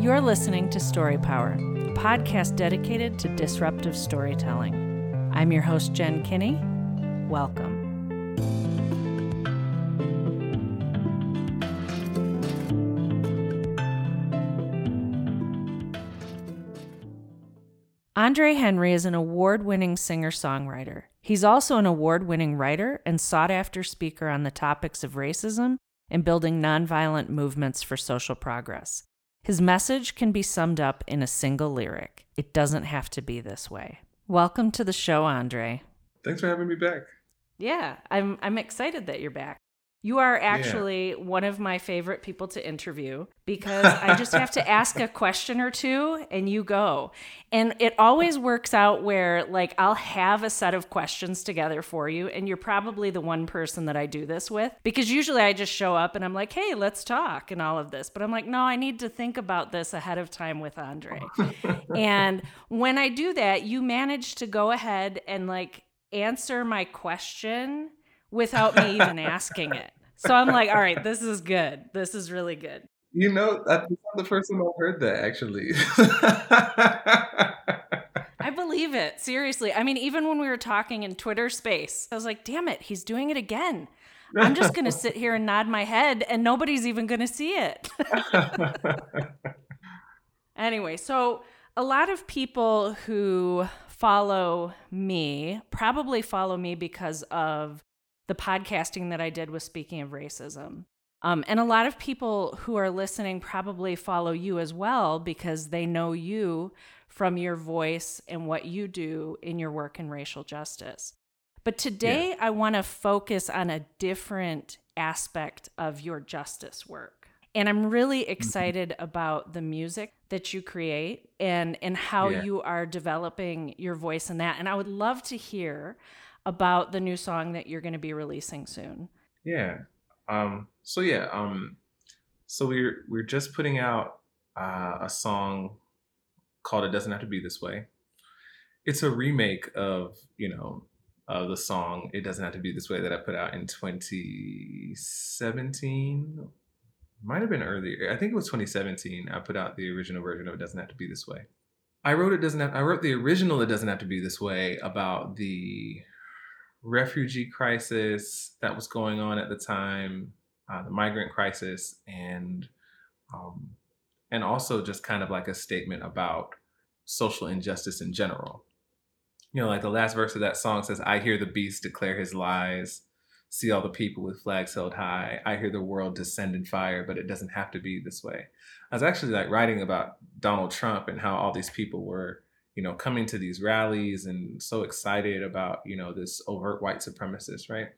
You're listening to Story Power, a podcast dedicated to disruptive storytelling. I'm your host, Jen Kinney. Welcome. Andre Henry is an award winning singer songwriter. He's also an award winning writer and sought after speaker on the topics of racism and building nonviolent movements for social progress. His message can be summed up in a single lyric It doesn't have to be this way. Welcome to the show, Andre. Thanks for having me back. Yeah, I'm, I'm excited that you're back. You are actually yeah. one of my favorite people to interview because I just have to ask a question or two and you go. And it always works out where, like, I'll have a set of questions together for you, and you're probably the one person that I do this with because usually I just show up and I'm like, hey, let's talk and all of this. But I'm like, no, I need to think about this ahead of time with Andre. and when I do that, you manage to go ahead and, like, answer my question without me even asking it. So I'm like, all right, this is good. This is really good. You know, that's not the first time I've heard that actually. I believe it. Seriously. I mean, even when we were talking in Twitter space, I was like, damn it, he's doing it again. I'm just going to sit here and nod my head and nobody's even going to see it. anyway, so a lot of people who follow me probably follow me because of the podcasting that I did was speaking of racism. Um, and a lot of people who are listening probably follow you as well because they know you from your voice and what you do in your work in racial justice. But today, yeah. I want to focus on a different aspect of your justice work. And I'm really mm-hmm. excited mm-hmm. about the music that you create and, and how yeah. you are developing your voice in that. And I would love to hear about the new song that you're going to be releasing soon. Yeah. Um, so yeah. Um, so we're we're just putting out uh, a song called "It Doesn't Have to Be This Way." It's a remake of you know of the song "It Doesn't Have to Be This Way" that I put out in 2017. Might have been earlier. I think it was 2017. I put out the original version of "It Doesn't Have to Be This Way." I wrote it doesn't have. I wrote the original. It doesn't have to be this way about the refugee crisis that was going on at the time, uh, the migrant crisis, and um, and also just kind of like a statement about social injustice in general. You know, like the last verse of that song says, "I hear the beast declare his lies." See all the people with flags held high. I hear the world descend in fire, but it doesn't have to be this way. I was actually like writing about Donald Trump and how all these people were you know, coming to these rallies and so excited about, you know, this overt white supremacist, right?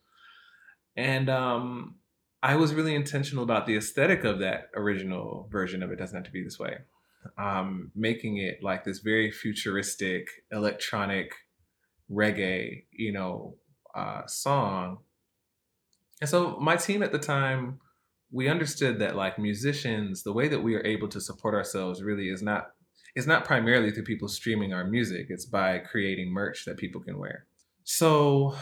And um, I was really intentional about the aesthetic of that original version of It Doesn't Have to Be This Way, um, making it like this very futuristic electronic reggae, you know, uh, song. And so my team at the time, we understood that like musicians, the way that we are able to support ourselves really is not it's not primarily through people streaming our music, it's by creating merch that people can wear. So,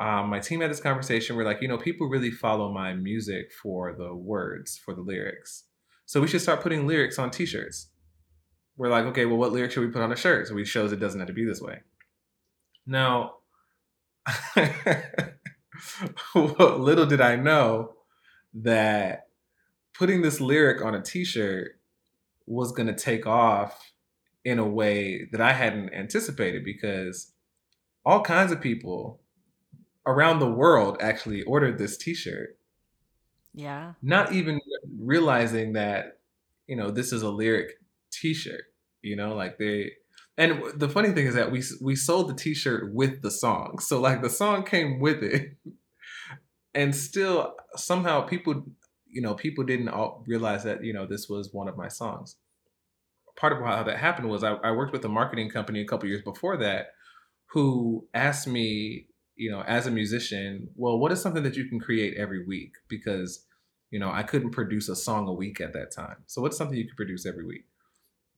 um, my team had this conversation. We're like, you know, people really follow my music for the words, for the lyrics. So we should start putting lyrics on T-shirts. We're like, okay, well, what lyrics should we put on a shirt? So we shows it doesn't have to be this way. Now, little did I know that putting this lyric on a T-shirt was going to take off in a way that I hadn't anticipated because all kinds of people around the world actually ordered this t-shirt. Yeah. Not even realizing that, you know, this is a lyric t-shirt, you know, like they and the funny thing is that we we sold the t-shirt with the song. So like the song came with it. And still somehow people you know, people didn't all realize that, you know, this was one of my songs. Part of how that happened was I, I worked with a marketing company a couple years before that who asked me, you know, as a musician, well, what is something that you can create every week? Because, you know, I couldn't produce a song a week at that time. So what's something you could produce every week?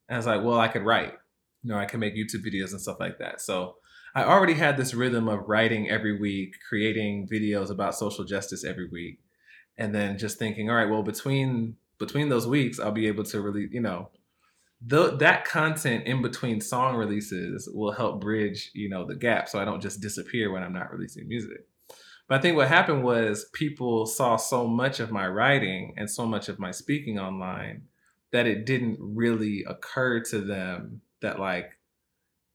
And I was like, well, I could write. You know, I can make YouTube videos and stuff like that. So I already had this rhythm of writing every week, creating videos about social justice every week and then just thinking all right well between between those weeks i'll be able to really you know the, that content in between song releases will help bridge, you know, the gap so I don't just disappear when I'm not releasing music. But I think what happened was people saw so much of my writing and so much of my speaking online that it didn't really occur to them that like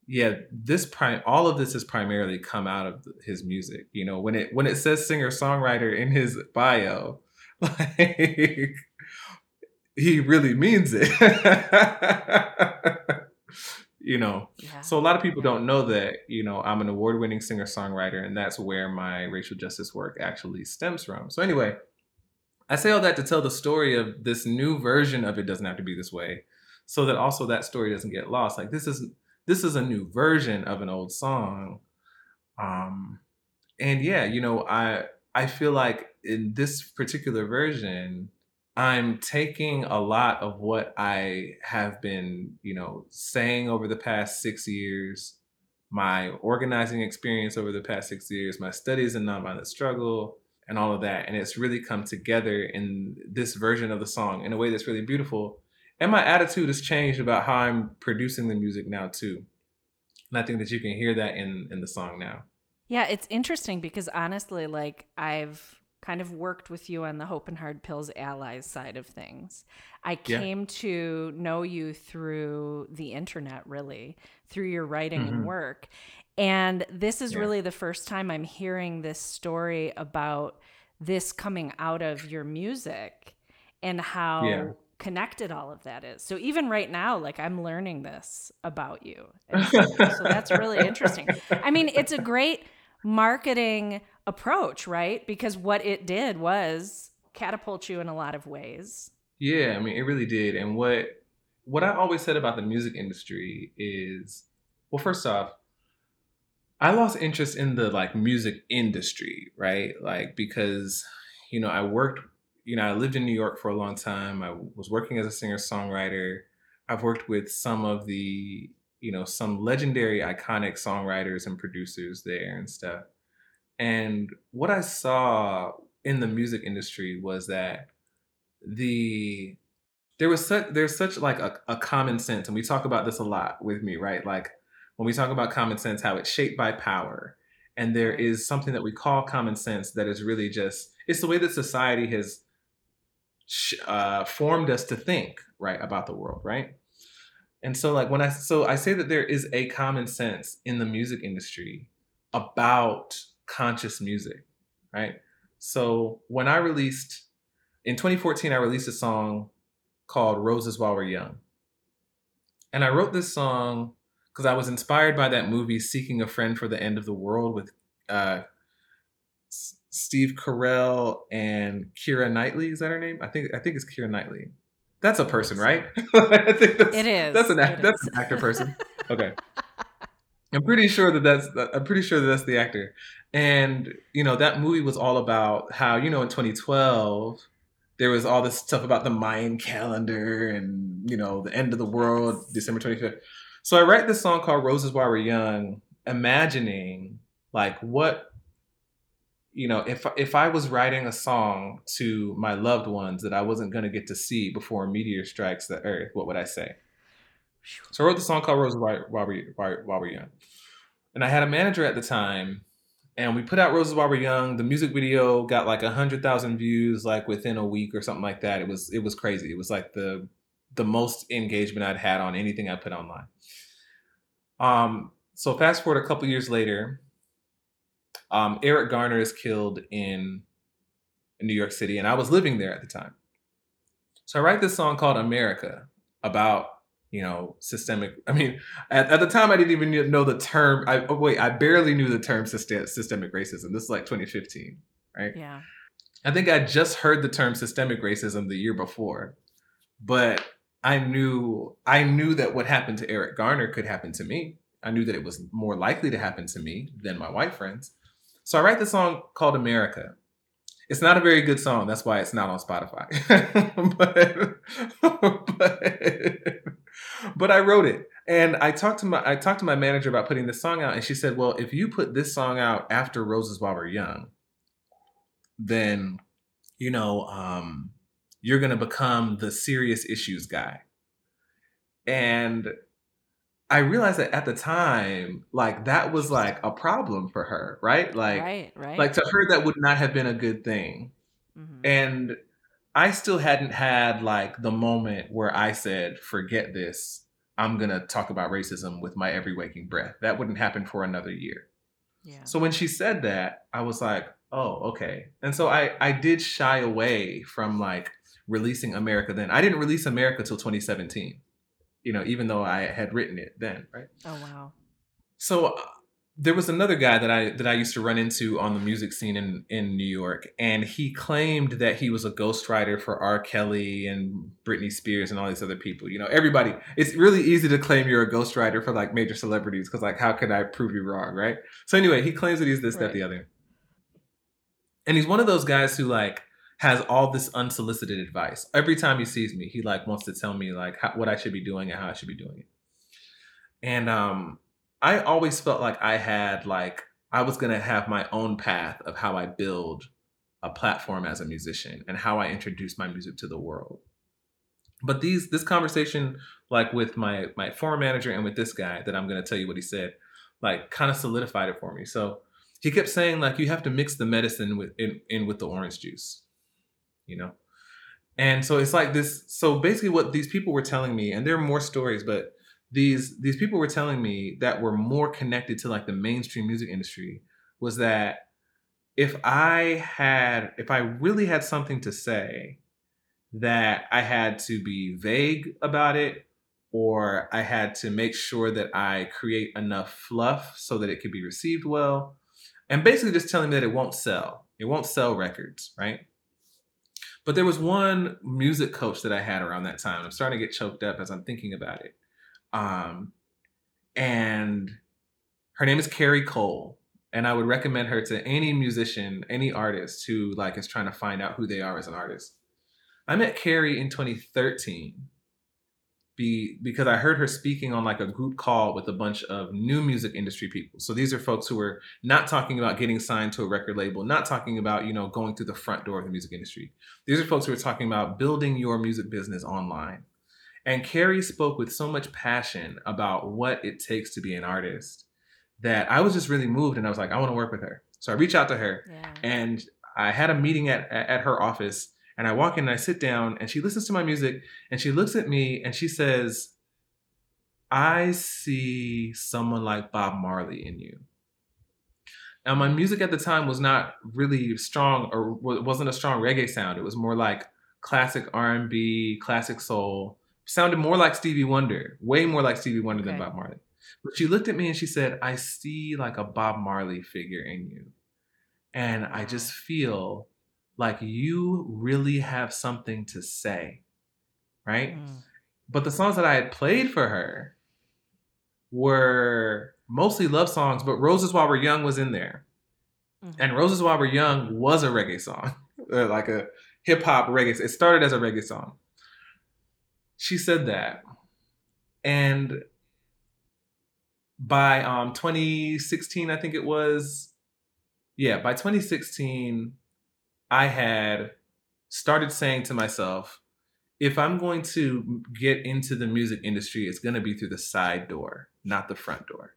yeah this prime all of this has primarily come out of his music you know when it when it says singer songwriter in his bio like he really means it. You know yeah. so a lot of people don't know that you know i'm an award-winning singer songwriter and that's where my racial justice work actually stems from. So anyway i say all that to tell the story of this new version of it doesn't have to be this way so that also that story doesn't get lost. Like this is this is a new version of an old song. Um and yeah you know i i feel like in this particular version I'm taking a lot of what I have been, you know, saying over the past six years, my organizing experience over the past six years, my studies in nonviolent struggle, and all of that. And it's really come together in this version of the song in a way that's really beautiful. And my attitude has changed about how I'm producing the music now, too. And I think that you can hear that in, in the song now. Yeah, it's interesting because honestly, like, I've kind of worked with you on the Hope and Hard Pills Allies side of things. I came yeah. to know you through the internet, really, through your writing mm-hmm. and work. And this is yeah. really the first time I'm hearing this story about this coming out of your music and how yeah. connected all of that is. So even right now, like I'm learning this about you. So, so that's really interesting. I mean, it's a great marketing approach, right? Because what it did was catapult you in a lot of ways. Yeah, I mean, it really did. And what what I always said about the music industry is, well, first off, I lost interest in the like music industry, right? Like because you know I worked, you know, I lived in New York for a long time. I was working as a singer songwriter. I've worked with some of the you know some legendary iconic songwriters and producers there and stuff and what I saw in the music industry was that the there was such there's such like a, a common sense, and we talk about this a lot with me, right? Like when we talk about common sense, how it's shaped by power. And there is something that we call common sense that is really just it's the way that society has uh, formed us to think right about the world, right? And so like when I so I say that there is a common sense in the music industry about conscious music, right? So when I released in 2014, I released a song called Roses While We're Young. And I wrote this song because I was inspired by that movie Seeking a Friend for the End of the World with uh, Steve Carell and Keira Knightley. Is that her name? I think I think it's Keira Knightley. That's a person, right? I think that's, it is. That's an act, that's an actor person. Okay. I'm pretty sure that that's I'm pretty sure that that's the actor. And you know that movie was all about how you know in 2012 there was all this stuff about the Mayan calendar and you know the end of the world, December 25th. So I write this song called Roses While We're Young, imagining like what you know if if I was writing a song to my loved ones that I wasn't going to get to see before a meteor strikes the earth, what would I say? So I wrote the song called Roses While, While, we, While, While We're Young. And I had a manager at the time, and we put out Roses While We're Young. The music video got like a hundred thousand views, like within a week or something like that. It was it was crazy. It was like the the most engagement I'd had on anything I put online. Um, so fast forward a couple years later, um, Eric Garner is killed in, in New York City, and I was living there at the time. So I write this song called America about you know, systemic. I mean, at, at the time, I didn't even know the term. I oh, wait, I barely knew the term system, systemic racism. This is like 2015, right? Yeah. I think I just heard the term systemic racism the year before, but I knew I knew that what happened to Eric Garner could happen to me. I knew that it was more likely to happen to me than my white friends. So I write the song called America. It's not a very good song. That's why it's not on Spotify. but, but but I wrote it. And I talked to my I talked to my manager about putting this song out, and she said, "Well, if you put this song out after Roses While We're Young, then you know um, you're going to become the serious issues guy." and I realized that at the time, like that was like a problem for her, right? Like, right, right. like to her, that would not have been a good thing. Mhm. And I still hadn't had like the moment where I said, forget this. I'm going to talk about racism with my every waking breath. That wouldn't happen for another year. yeah. So when she said that, I was like, oh, okay. And so I, I did shy away from like releasing America then. I didn't release America till 2017, you know, even though I had written it then, right? oh wow. So uh, there was another guy that I that I used to run into on the music scene in in New York, and he claimed that he was a ghostwriter for R. Kelly and Britney Spears and all these other people. You know, everybody. It's really easy to claim you're a ghostwriter for like major celebrities because like how could I prove you wrong, right? So anyway, he claims that he's this, that, the other, and he's one of those guys who like has all this unsolicited advice. Every time he sees me, he like wants to tell me like how, what I should be doing and how I should be doing it. And um, I always felt like I had like I was gonna have my own path of how I build a platform as a musician and how I introduce my music to the world. But these this conversation, like with my my former manager and with this guy that I'm gonna tell you what he said, like kind of solidified it for me. So he kept saying like you have to mix the medicine with in, in with the orange juice, you know. And so it's like this. So basically, what these people were telling me, and there are more stories, but these these people were telling me that were more connected to like the mainstream music industry was that if I had if I really had something to say that I had to be vague about it or I had to make sure that I create enough fluff so that it could be received well and basically just telling me that it won't sell it won't sell records right? But there was one music coach that I had around that time I'm starting to get choked up as I'm thinking about it um, and her name is Carrie Cole. And I would recommend her to any musician, any artist who like is trying to find out who they are as an artist. I met Carrie in 2013 be, because I heard her speaking on like a group call with a bunch of new music industry people. So these are folks who were not talking about getting signed to a record label, not talking about, you know, going through the front door of the music industry. These are folks who are talking about building your music business online. And Carrie spoke with so much passion about what it takes to be an artist that I was just really moved and I was like, I want to work with her. So I reached out to her Yeah. and I had a meeting at, at her office and I walk in and I sit down and she listens to my music and she looks at me and she says, I see someone like Bob Marley in you. Now my music at the time was not really strong or wasn't a strong reggae sound. It was more like classic R&B, classic soul. Sounded more like Stevie Wonder, way more like Stevie Wonder than Okay. Bob Marley. But she looked at me and she said, I see like a Bob Marley figure in you. And I just feel like you really have something to say. Right? Mm. But the songs that I had played for her were mostly love songs, but Roses While We're Young was in there. Mhm. And Roses While We're Young was a reggae song, like a hip hop reggae. It started as a reggae song. She said that. And by um 2016, I think it was, yeah, by 2016, I had started saying to myself, if I'm going to get into the music industry, it's going to be through the side door, not the front door.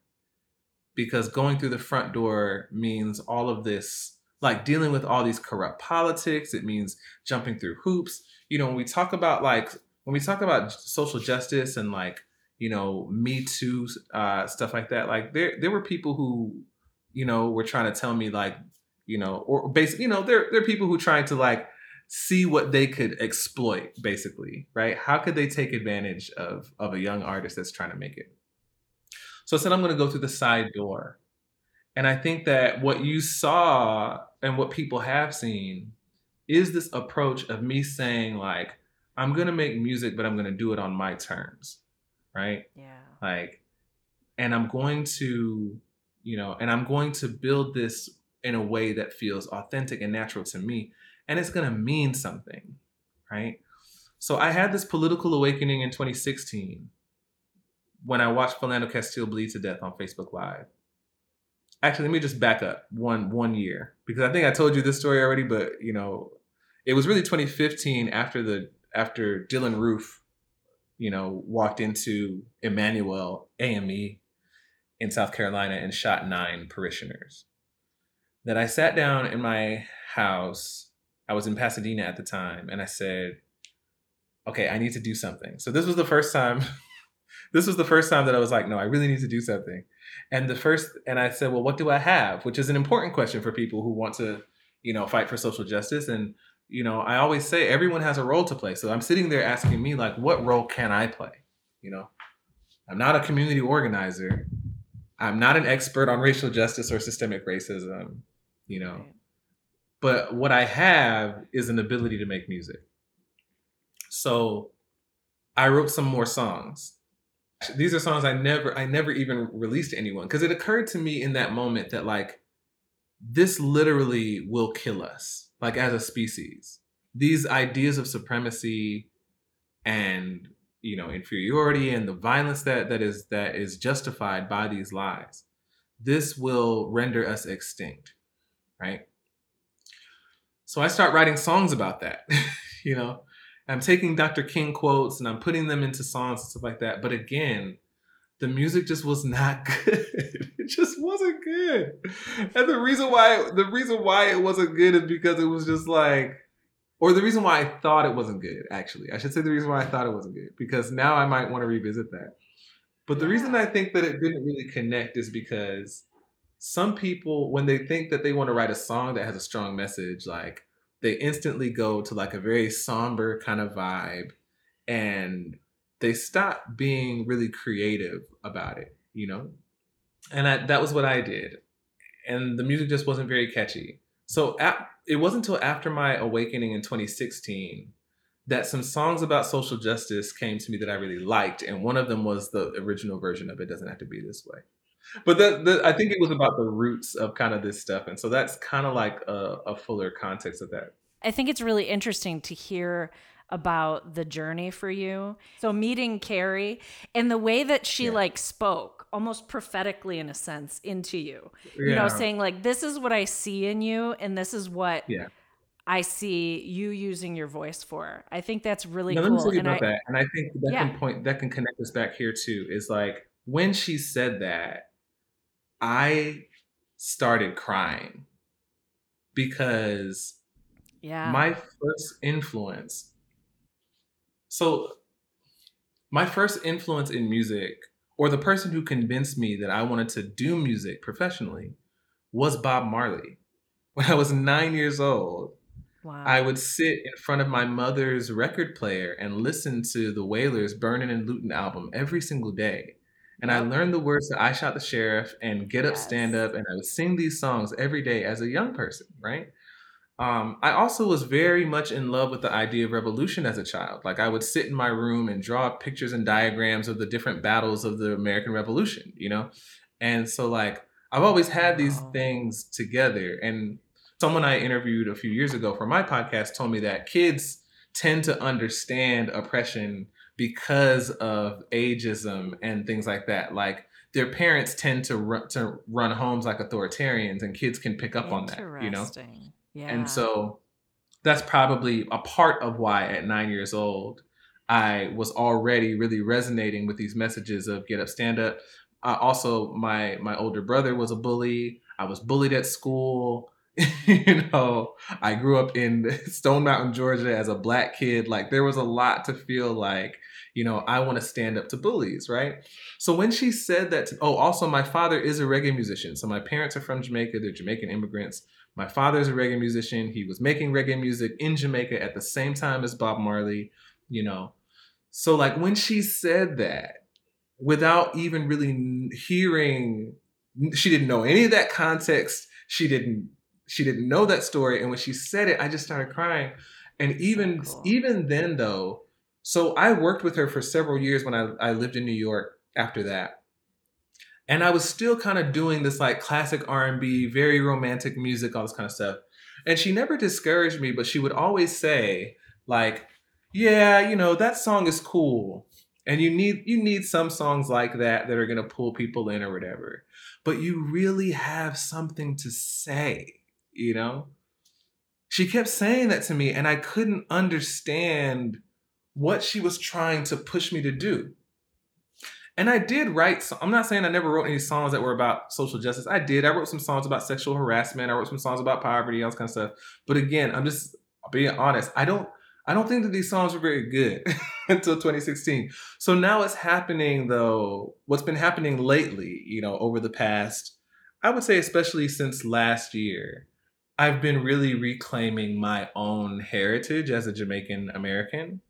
Because going through the front door means all of this, like dealing with all these corrupt politics. It means jumping through hoops. You know, when we talk about like, when we talk about social justice and like, you know, Me Too uh, stuff like that, like there, there were people who, you know, were trying to tell me like, you know, or basically, you know, there, there are people who trying to like see what they could exploit basically right? How could they take advantage of of a young artist that's trying to make it? So i said i'm going to go through the side door. And i think that what you saw and what people have seen is this approach of me saying like i'm going to make music but i'm going to do it on my terms right? Yeah. like and i'm going to you know and i'm going to build this in a way that feels authentic and natural to me and it's going to mean something right? So i had this political awakening in 2016 when i watched philando castile bleed to death on facebook live. Actually let me just back up one one year because i think i told you this story already but you know it was really 2015 after the after dylan roof you know, walked into Emanuel AME in South Carolina and shot nine parishioners. That I sat down in my house. I was in Pasadena at the time, and I said, "Okay, I need to do something." So this was the first time. this was the first time that I was like, "No, I really need to do something." And the first, and I said, "Well, what do I have?" Which is an important question for people who want to, you know, fight for social justice. And you know, I always say everyone has a role to play. So I'm sitting there asking me, like, what role can I play? You know, I'm not a community organizer. I'm not an expert on racial justice or systemic racism, you know. But what I have is an ability to make music. So I wrote some more songs. These are songs I never I never even released to anyone because it occurred to me in that moment that like this literally will kill us like as a species. These ideas of supremacy and you know inferiority and the violence that that is that is justified by these lies this will render us extinct right so i start writing songs about that you know i'm taking dr king quotes and i'm putting them into songs and stuff like that but again the music just was not good it just wasn't good and the reason why the reason why it wasn't good is because it was just like or the reason why I thought it wasn't good, actually. I should say the reason why I thought it wasn't good, because now I might want to revisit that. But the reason I think that it didn't really connect is because some people, when they think that they want to write a song that has a strong message, like they instantly go to like a very somber kind of vibe and they stop being really creative about it, you know? And I, that was what I did. And the music just wasn't very catchy. So at, it wasn't until after my awakening in 2016 that some songs about social justice came to me that I really liked, and one of them was the original version of "It Doesn't Have to Be This Way." But the, the, I think it was about the roots of kind of this stuff, and so that's kind of like a, a fuller context of that. I think it's really interesting to hear about the journey for you. So meeting Carrie and the way that she yeah. like spoke almost prophetically in a sense into you. Yeah. You know, saying like this is what I see in you and this is what yeah. I see you using your voice for. I think that's really cool. Let me and I, that. And I think that yeah. can point that can connect us back here too. Is like when she said that, I started crying because yeah. my first influence so, my first influence in music, or the person who convinced me that I wanted to do music professionally, was Bob Marley. When I was nine years old, wow. I would sit in front of my mother's record player and listen to the Wailers' Burning and Looting album every single day. And I learned the words to I Shot the Sheriff and Get Up, yes. Stand Up, and I would sing these songs every day as a young person, right? Um, I also was very much in love with the idea of revolution as a child. Like I would sit in my room and draw pictures and diagrams of the different battles of the American Revolution, you know? And so like I've always had these things together. And someone I interviewed a few years ago for my podcast told me that kids tend to understand oppression because of ageism and things like that. Like their parents tend to run, to run homes like authoritarians and kids can pick up on that, you know? Yeah. And so that's probably a part of why at nine years old, I was already really resonating with these messages of get up, stand up. Uh, also, my my older brother was a bully. I was bullied at school. you know, I grew up in Stone Mountain, Georgia as a black kid. Like there was a lot to feel like, you know, I want to stand up to bullies, right? So when she said that, to, oh, also my father is a reggae musician. So my parents are from Jamaica. They're Jamaican immigrants. My father's a reggae musician. He was making reggae music in Jamaica at the same time as Bob Marley, you know. So like when she said that without even really hearing she didn't know any of that context. She didn't she didn't know that story and when she said it I just started crying. And even so cool. even then though, so I worked with her for several years when I, I lived in New York after that and I was still kind of doing this like classic R&B, very romantic music, all this kind of stuff. And she never discouraged me, but she would always say like, "Yeah, you know, that song is cool. And you need you need some songs like that that are going to pull people in or whatever. But you really have something to say, you know?" She kept saying that to me and I couldn't understand what she was trying to push me to do. And I did write. So I'm not saying I never wrote any songs that were about social justice. I did. I wrote some songs about sexual harassment. I wrote some songs about poverty, all this kind of stuff. But again, I'm just being honest. I don't. I don't think that these songs were very good until 2016. So now it's happening though. What's been happening lately, you know, over the past, I would say, especially since last year, I've been really reclaiming my own heritage as a Jamaican American.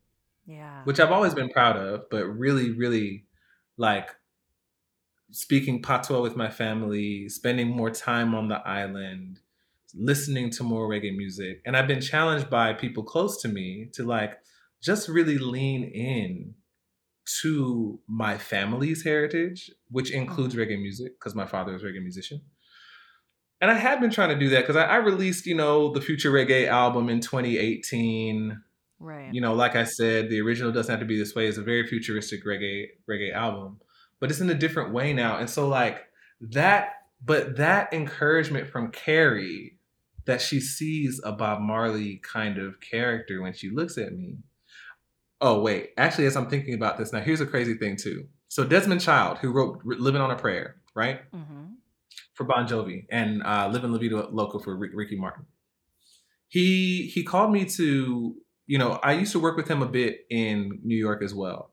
Yeah. Which I've always been proud of, but really, really like speaking patois with my family, spending more time on the island, listening to more reggae music. And I've been challenged by people close to me to like just really lean in to my family's heritage, which includes mm-hmm. reggae music, because my father is a reggae musician. And I had been trying to do that because I, I, released, you know, the Future Reggae album in 2018. Right. You know, like I said, the original doesn't have to be this way. It's a very futuristic reggae reggae album, but it's in a different way now. And so, like that, but that encouragement from Carrie that she sees a Bob Marley kind of character when she looks at me. Oh wait, actually, as I'm thinking about this now, here's a crazy thing too. So Desmond Child, who wrote "Living on a Prayer," right? Mm-hmm for Bon Jovi and uh, Living La Vida Loca for Ricky Martin. He he called me to you know I used to work with him a bit in New York as well,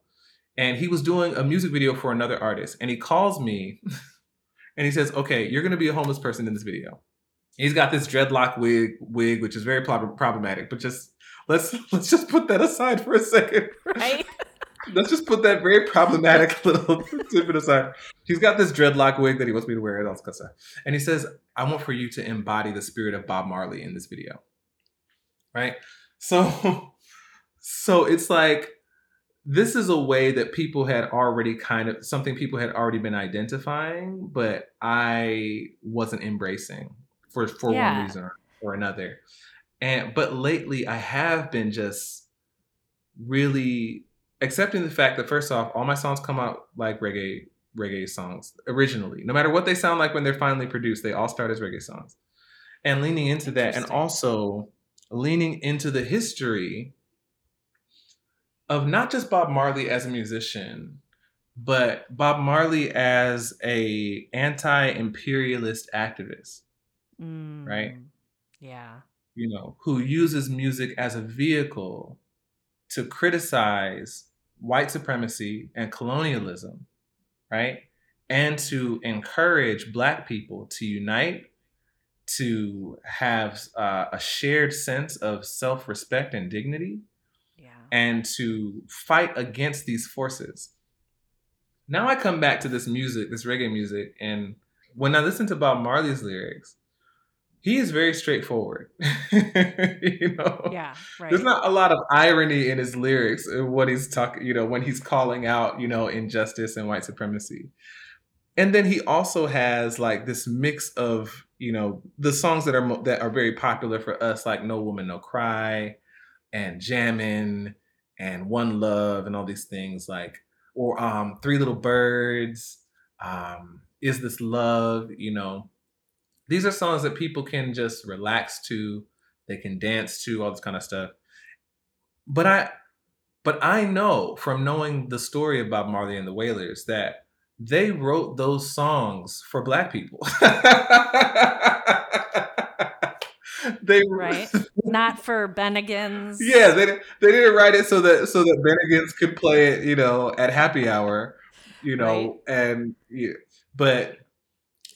and he was doing a music video for another artist, and he calls me, and he says, "Okay, you're going to be a homeless person in this video." He's got this dreadlock wig wig, which is very problematic, but just let's let's just put that aside for a second, right? Let's just put that very problematic little tidbit aside. He's got this dreadlock wig that he wants me to wear this kind. And he says, I want for you to embody the spirit of Bob Marley in this video. Right? So so it's like this is a way that people had already kind of something people had already been identifying, but I wasn't embracing for for yeah. one reason or another. And but lately I have been just really accepting the fact that first off, all my songs come out like reggae reggae songs originally. No matter what they sound like when they're finally produced, they all start as reggae songs. And leaning into that and also leaning into the history of not just Bob Marley as a musician, but Bob Marley as a anti-imperialist activist. Mm, right? Yeah. You know, who uses music as a vehicle to criticize white supremacy and colonialism, right? And to encourage Black people to unite, to have uh, a shared sense of self respect and dignity, yeah. and to fight against these forces. Now I come back to this music, this reggae music, and when I listen to Bob Marley's lyrics, he is very straightforward. you know, yeah, right. There's not a lot of irony in his lyrics and what he's talking. You know, when he's calling out, you know, injustice and white supremacy. And then he also has like this mix of you know the songs that are that are very popular for us, like "No Woman No Cry" and "Jammin'" and "One Love" and all these things, like or um, Three Little Birds, um, "Is This Love?" You know, these are songs that people can just relax to, they can dance to, all this kind of stuff. But I but I know from knowing the story Bob Marley and the Wailers that they wrote those songs for black people. they right not for Bennigan's. Yeah, they they didn't write it so that so that Bennigan's could play it, you know, at happy hour, you know, right. and yeah, but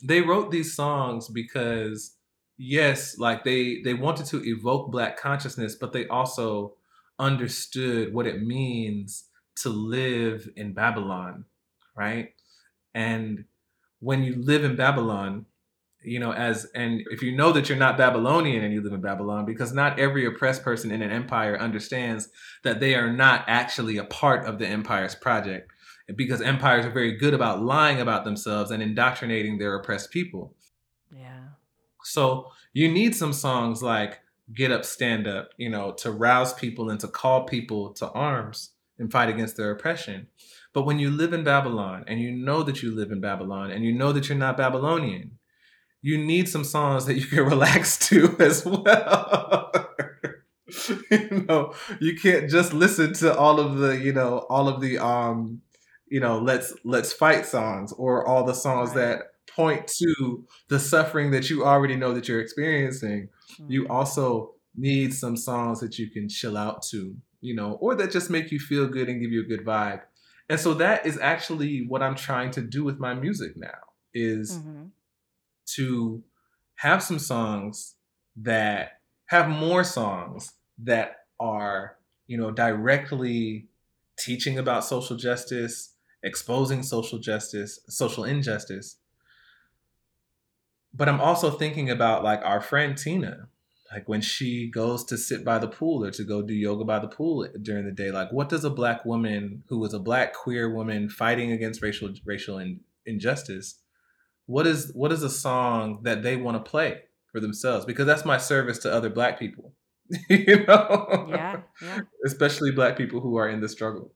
they wrote these songs because yes, like they they wanted to evoke black consciousness, but they also understood what it means to live in Babylon, right? And when you live in Babylon, you know, as and if you know that you're not Babylonian and you live in Babylon, because not every oppressed person in an empire understands that they are not actually a part of the empire's project because empires are very good about lying about themselves and indoctrinating their oppressed people. Yeah. So you need some songs like Get Up, Stand Up, you know, to rouse people and to call people to arms and fight against their oppression. But when you live in Babylon and you know that you live in Babylon and you know that you're not Babylonian, you need some songs that you can relax to as well. you know, you can't just listen to all of the, you know, all of the um, you know, let's let's fight songs or all the songs right. that point to the suffering that you already know that you're experiencing. Mm-hmm. You also need some songs that you can chill out to, you know, or that just make you feel good and give you a good vibe. And so that is actually what I'm trying to do with my music now is mm-hmm. to have some songs that have more songs that are, you know, directly teaching about social justice, exposing social justice, social injustice. But I'm also thinking about like our friend Tina, like when she goes to sit by the pool or to go do yoga by the pool during the day like what does a black woman who is a black queer woman fighting against racial racial in, injustice what is what is a song that they want to play for themselves because that's my service to other black people you know yeah, yeah especially black people who are in the struggle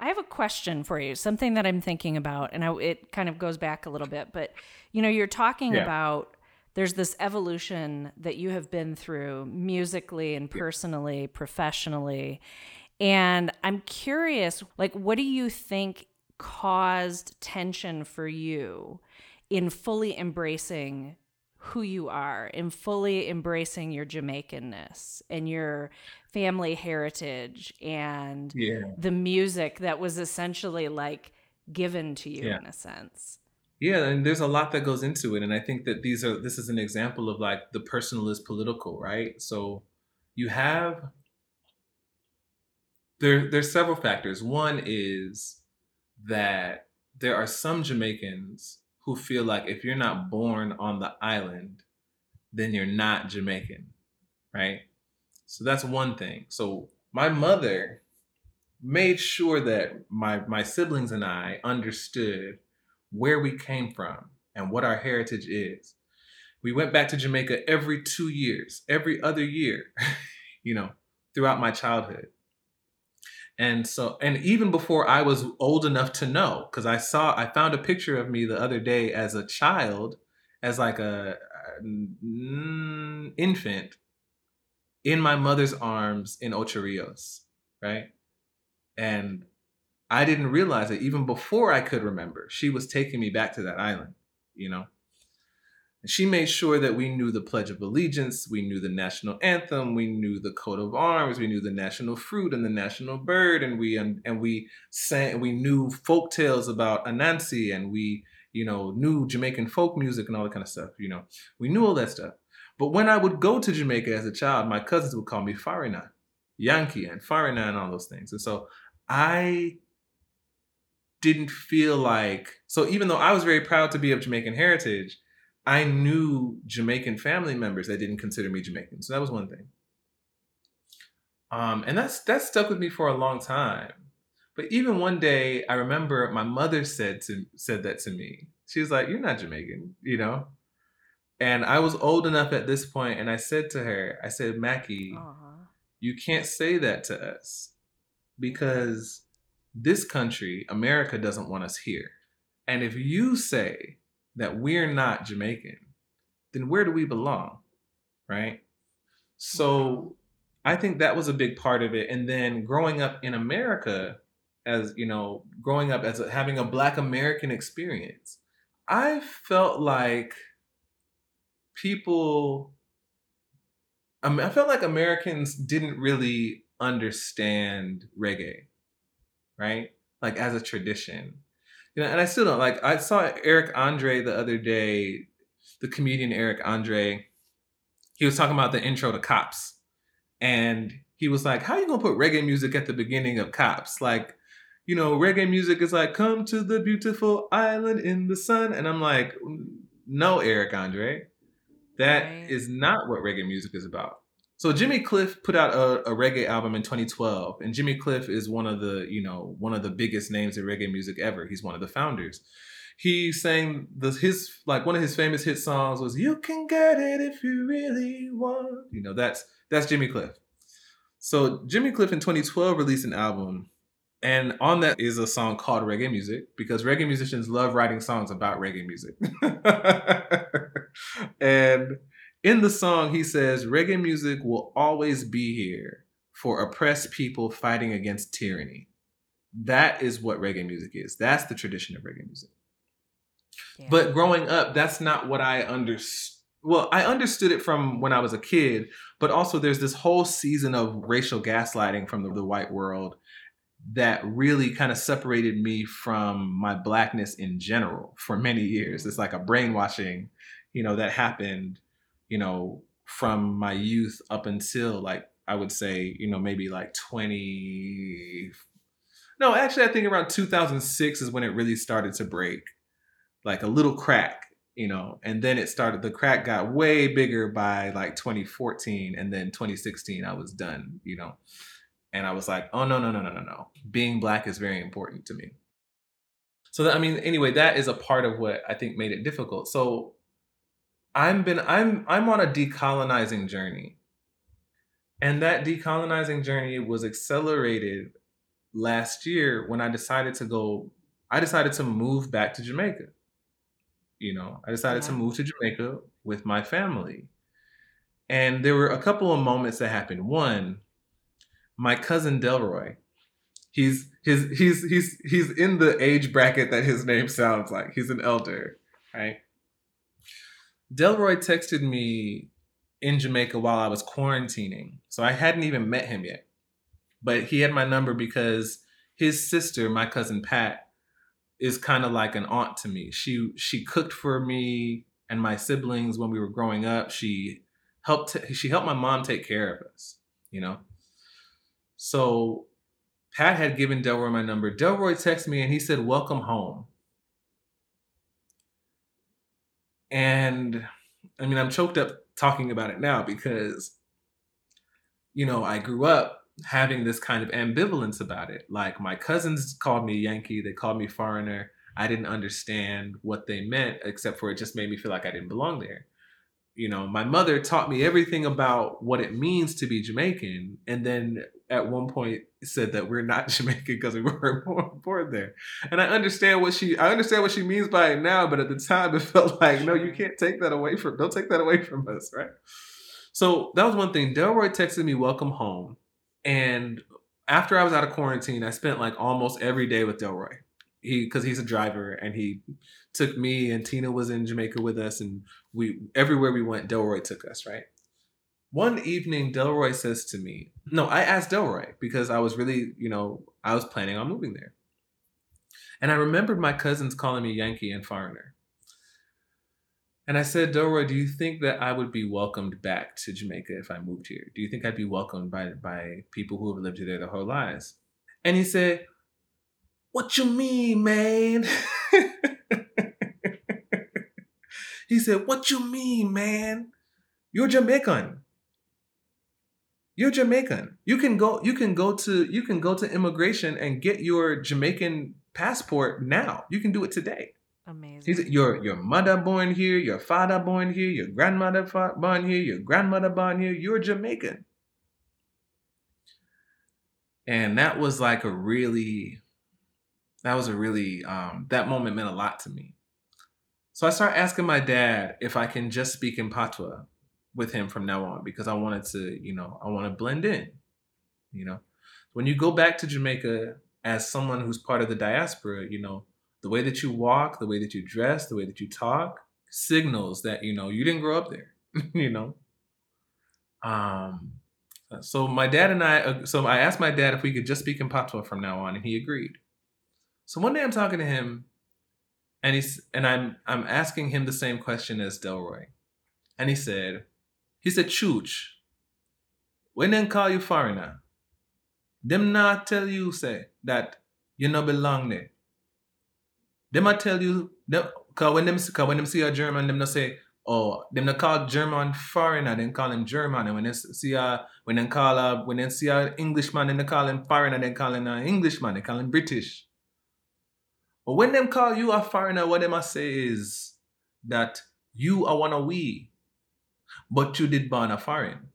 I have a question for you, something that I'm thinking about, and I, it kind of goes back a little bit. But you know, you're talking yeah. about there's this evolution that you have been through musically and personally, professionally. And I'm curious, like, what do you think caused tension for you in fully embracing who you are, in fully embracing your Jamaicanness and your family heritage and yeah. the music that was essentially like given to you yeah. in a sense? Yeah, and there's a lot that goes into it, and I think that these are this is an example of like the personal is political, right? So you have there there's several factors. One is that there are some Jamaicans who feel like if you're not born on the island, then you're not Jamaican, right? So that's one thing. So my mother made sure that my my siblings and I understood where we came from and what our heritage is. We went back to Jamaica every two years, every other year, you know, throughout my childhood. And so, and even before I was old enough to know, because I saw, I found a picture of me the other day as a child, as like a, infant in my mother's arms in Ocho Rios, right? And I didn't realize that even before I could remember. She was taking me back to that island, you know? And she made sure that we knew the Pledge of Allegiance, we knew the national anthem, we knew the coat of arms, we knew the national fruit and the national bird, and we and, and we sang, we knew folk tales about Anansi, and we, you know, knew Jamaican folk music and all that kind of stuff. You know, we knew all that stuff. But when I would go to Jamaica as a child, my cousins would call me Farina, Yankee, and Farina, and all those things. And so I didn't feel like so even though I was very proud to be of Jamaican heritage, I knew Jamaican family members that didn't consider me Jamaican. So that was one thing. Um, and that's that stuck with me for a long time. But even one day, I remember my mother said to said that to me. She was like, "You're not Jamaican," you know. And I was old enough at this point, and I said to her, "I said, Mackie, you can't say that to us because this country, America, doesn't want us here. And if you say that we're not Jamaican, then where do we belong? Right? So I think that was a big part of it. And then growing up in America, as you know, growing up as a, having a Black American experience, I felt like people, I felt like Americans didn't really understand reggae right? Like as a tradition. You know, and I still don't like I saw Eric Andre the other day, the comedian Eric Andre. He was talking about the intro to Cops. And he was like, How you gonna put reggae music at the beginning of Cops? Like, you know, reggae music is like, come to the beautiful island in the sun. And I'm like, no, Eric Andre. that right. is not what reggae music is about. So Jimmy Cliff put out a, a, reggae album in 2012, and Jimmy Cliff is one of the you know one of the biggest names in reggae music ever. He's one of the founders. He sang the his like one of his famous hit songs was "You Can Get It If You Really Want." You know that's that's Jimmy Cliff. So Jimmy Cliff in 2012 released an album, and on that is a song called Reggae Music because reggae musicians love writing songs about reggae music. and in the song, he says, reggae music will always be here for oppressed people fighting against tyranny. That is what reggae music is. That's the tradition of reggae music. Yeah. But growing up, that's not what I understood. Well, I understood it from when I was a kid, but also there's this whole season of racial gaslighting from the, the white world that really kind of separated me from my blackness in general for many years. It's mm-hmm. like a brainwashing, you know, that happened, you know, from my youth up until like I would say, you know, maybe like 20 No, actually I think around 2006 is when it really started to break. Like a little crack, you know, and then it started the crack got way bigger by like 2014 and then 2016 I was done, you know. And I was like, oh no, no, no, no, no, no. Being black is very important to me. So that, I mean, anyway, that is a part of what I think made it difficult. So I'm been I'm I'm on a decolonizing journey. And that decolonizing journey was accelerated last year when I decided to go I decided to move back to Jamaica. You know, I decided yeah. to uh-huh. move to Jamaica with my family. And there were a couple of moments that happened. One, my cousin Delroy. He's his he's he's he's in the age bracket that his name sounds like. He's an elder, right? Delroy texted me in Jamaica while I was quarantining. So I hadn't even met him yet. But he had my number because his sister, my cousin Pat, is kind of like an aunt to me. She she cooked for me and my siblings when we were growing up. She helped she helped my mom take care of us, you know. So Pat had given Delroy my number. Delroy texted me and he said, Welcome home. And I mean, I'm choked up talking about it now because, you know, I grew up having this kind of ambivalence about it. Like my cousins called me Yankee, they called me foreigner. I didn't understand what they meant, except for it just made me feel like I didn't belong there you know, my mother taught me everything about what it means to be Jamaican, and then at one point said that we're not Jamaican because we weren't born there. And I understand what she I understand what she means by it now, but at the time it felt like, no, you can't take that away from don't take that away from us, right? So that was one thing. Delroy texted me, "Welcome home," and after I was out of quarantine, I spent like almost every day with Delroy he because he's a driver and he took me and Tina was in Jamaica with us and we everywhere we went Delroy took us right? One evening Delroy says to me no I asked Delroy because I was really you know I was planning on moving there. And I remembered my cousins calling me Yankee and foreigner. And I said Delroy do you think that I would be welcomed back to Jamaica if I moved here? Do you think I'd be welcomed by by people who have lived here their whole lives? And he said what you mean, man? he said, What you mean, man? You're Jamaican. You're Jamaican. You can go you can go to you can go to immigration and get your Jamaican passport now. You can do it today. Amazing. He's your your mother born here, your father born here, your grandmother born here, your grandmother born here. You're Jamaican. And that was like a really that was a really um, that moment meant a lot to me. So I started asking my dad if I can just speak in patois with him from now on because I wanted to, you know, I want to blend in. You know, when you go back to Jamaica as someone who's part of the diaspora, you know, the way that you walk, the way that you dress, the way that you talk signals that you know you didn't grow up there. you know. Um. So my dad and I, uh, so I asked my dad if we could just speak in patois from now on, and he agreed. So one day I'm talking to him, and he's and I'm I'm asking him the same question as Delroy, and he said, he said, Chooch, when them call you foreigner, them not tell you say that you no belong there. Them I tell you, them, cause when them cause when them see a German, them not say, oh, them not call German foreigner, them call him German. And when they see a when they call a when they see a Englishman, then they call him foreigner, they call him an Englishman, they call him British. But when them call you a foreigner, what they must say is that you are one of we, but you did born a foreign.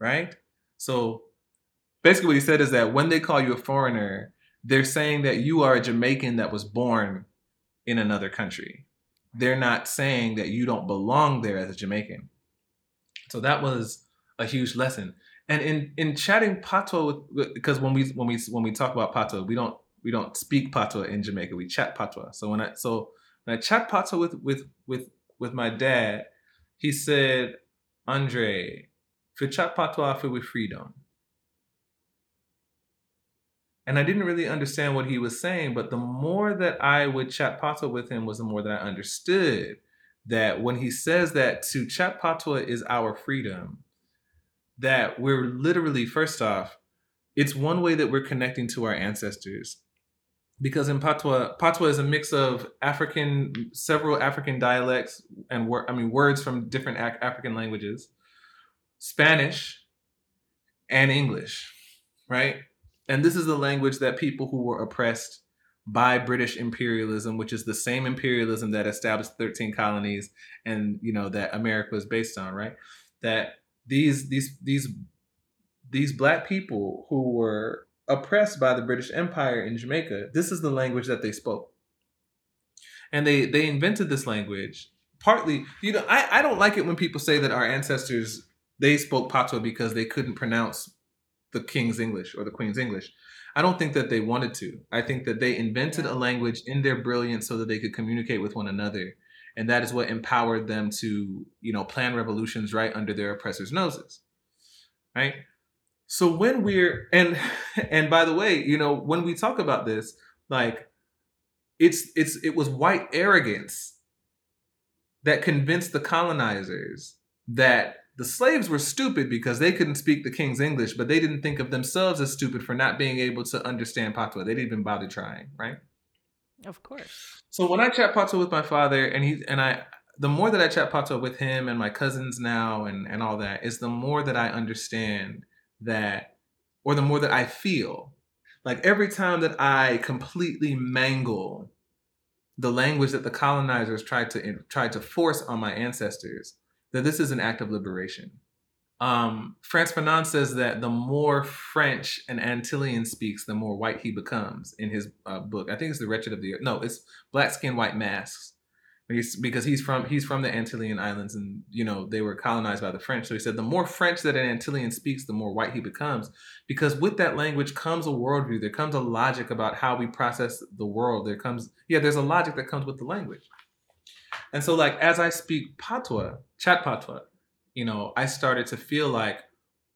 Right? So basically what he said is that when they call you a foreigner, they're saying that you are a Jamaican that was born in another country. They're not saying that you don't belong there as a Jamaican. So that was a huge lesson. And in in chatting with because when we when we when we talk about patois, we don't we don't speak patois in Jamaica. We chat patois. So when I so when I chat patois with with with with my dad, he said, Andre, for chat patois for with freedom. And I didn't really understand what he was saying, but the more that I would chat patois with him was the more that I understood that when he says that to chat patois is our freedom, that we're literally, first off, it's one way that we're connecting to our ancestors. Because in patois, patois is a mix of African, several African dialects and wor- I mean words from different African languages, Spanish, and English, right? And this is the language that people who were oppressed by British imperialism, which is the same imperialism that established 13 colonies and you know that America was based on, right? That these these these these black people who were oppressed by the British Empire in Jamaica, this is the language that they spoke. And they they invented this language partly, you know, I, I don't like it when people say that our ancestors they spoke patois because they couldn't pronounce the king's English or the queen's English. I don't think that they wanted to. I think that they invented yeah. a language in their brilliance so that they could communicate with one another. And that is what empowered them to, you know, plan revolutions right under their oppressors' noses. Right? So when we're and and by the way, you know, when we talk about this, like it's it's it was white arrogance that convinced the colonizers that the slaves were stupid because they couldn't speak the king's English, but they didn't think of themselves as stupid for not being able to understand patois. They didn't even bother trying, right? Of course. So when I chat patois with my father, and he and I, the more that I chat patois with him and my cousins now, and and all that, is the more that I understand that, or the more that I feel. Like every time that I completely mangle the language that the colonizers tried to tried to force on my ancestors, that this is an act of liberation. Um, Frantz Fanon says that the more French an Antillean speaks, the more white he becomes in his uh, book. I think it's The Wretched of the Earth. No, it's Black Skin, White Masks. He's, because he's from he's from the Antillean Islands and you know they were colonized by the French. So he said the more French that an Antillean speaks, the more white he becomes. Because with that language comes a worldview. There comes a logic about how we process the world. There comes yeah, there's a logic that comes with the language. And so, like, as I speak patois, chat patois, you know, I started to feel like,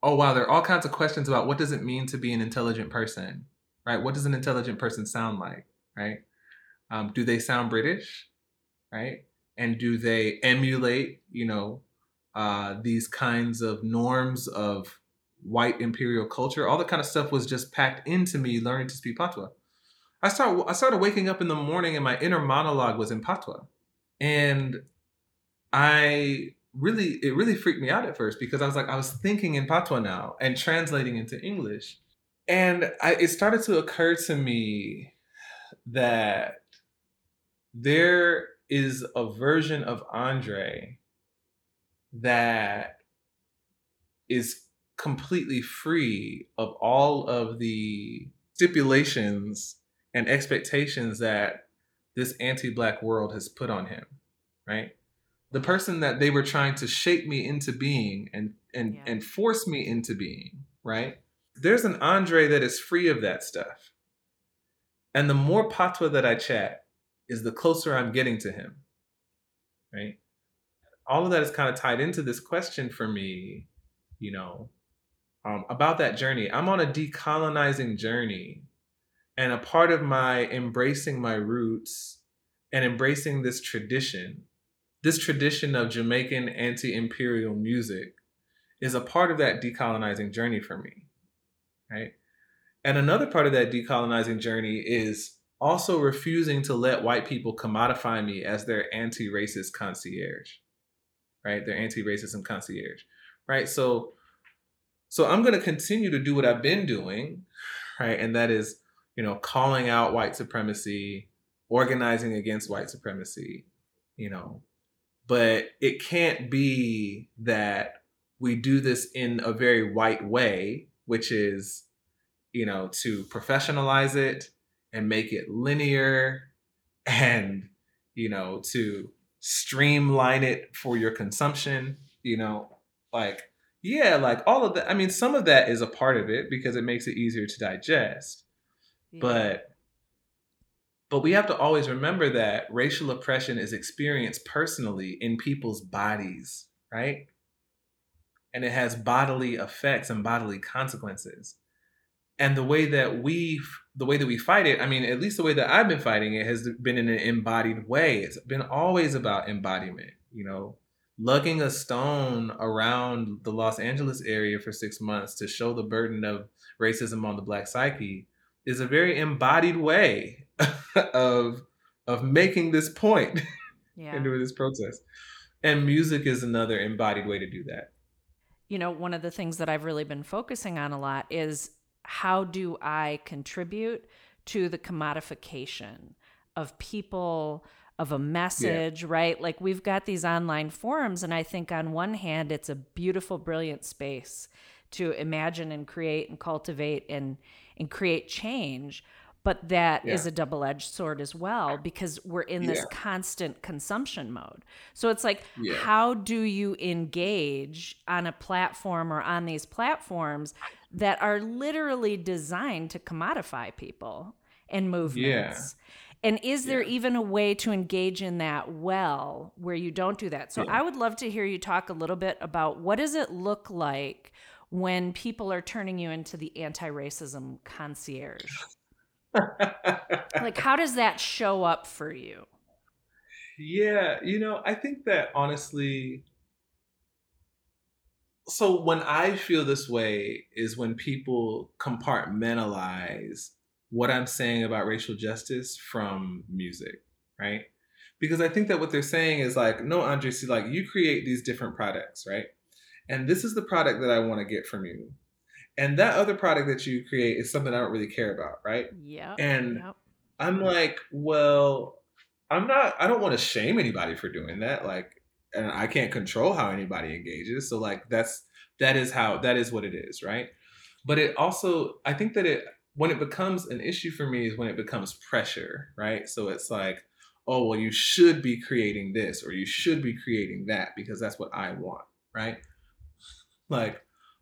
oh, wow, there are all kinds of questions about what does it mean to be an intelligent person, right? What does an intelligent person sound like, right? Um, do they sound British, right? And do they emulate, you know, uh, these kinds of norms of white imperial culture? All that kind of stuff was just packed into me learning to speak patois. I started, I started waking up in the morning and my inner monologue was in patois and I really, it really freaked me out at first because I was like, I was thinking in patois now and translating into English. And I, it started to occur to me that there is a version of Andre that is completely free of all of the stipulations and expectations that this anti-black world has put on him, right? The person that they were trying to shape me into being and and yeah. and force me into being, right? There's an Andre that is free of that stuff. And the more patwa that I chat is the closer I'm getting to him. Right? All of that is kind of tied into this question for me, you know, um, about that journey. I'm on a decolonizing journey and a part of my embracing my roots and embracing this tradition, this tradition of Jamaican anti imperial music, is a part of that decolonizing journey for me. Right. And another part of that decolonizing journey is also refusing to let white people commodify me as their anti racist concierge. Right. Their anti racism concierge. Right. So, so I'm going to continue to do what I've been doing. Right. And that is you know, calling out white supremacy, organizing against white supremacy, you know. But it can't be that we do this in a very white way, which is, you know, to professionalize it and make it linear and, you know, to streamline it for your consumption, you know. like yeah, like all of that. I mean, some of that is a part of it because it makes it easier to digest. Yeah. But but we have to always remember that racial oppression is experienced personally in people's bodies, right? And it has bodily effects and bodily consequences. And the way that we the way that we fight it, I mean, at least the way that I've been fighting it has been in an embodied way. It's been always about embodiment, you know, lugging a stone around the Los Angeles area for six months to show the burden of racism on the black psyche is a very embodied way of of making this point yeah. and doing this protest. And music is another embodied way to do that. You know, one of the things that I've really been focusing on a lot is how do I contribute to the commodification of people of a message, yeah. right? Like we've got these online forums, and I think on one hand, it's a beautiful, brilliant space to imagine and create and cultivate and and create change. But that yeah. is a double edged sword as well because we're in this yeah. constant consumption mode. So it's like, how do you engage on a platform or on these platforms that are literally designed to commodify people and movements? Yeah. And is there yeah. even a way to engage in that well where you don't do that? So yeah. I would love to hear you talk a little bit about what does it look like when people are turning you into the anti-racism concierge? like how does that show up for you? Yeah, you know, I think that honestly so when I feel this way is when people compartmentalize what I'm saying about racial justice from music, right? Because I think that what they're saying is like, no, Andre, see, like you create these different products, right? And this is the product that I want to get from you. And that other product that you create is something I don't really care about, right? Yeah. And yep. I'm like, well, I'm not, I don't want to shame anybody for doing that. Like, and I can't control how anybody engages. So, like, that's, that is how, that is what it is, right? But it also, I think that it, when it becomes an issue for me is when it becomes pressure, right? So it's like, oh, well, you should be creating this or you should be creating that because that's what I want, right? Like,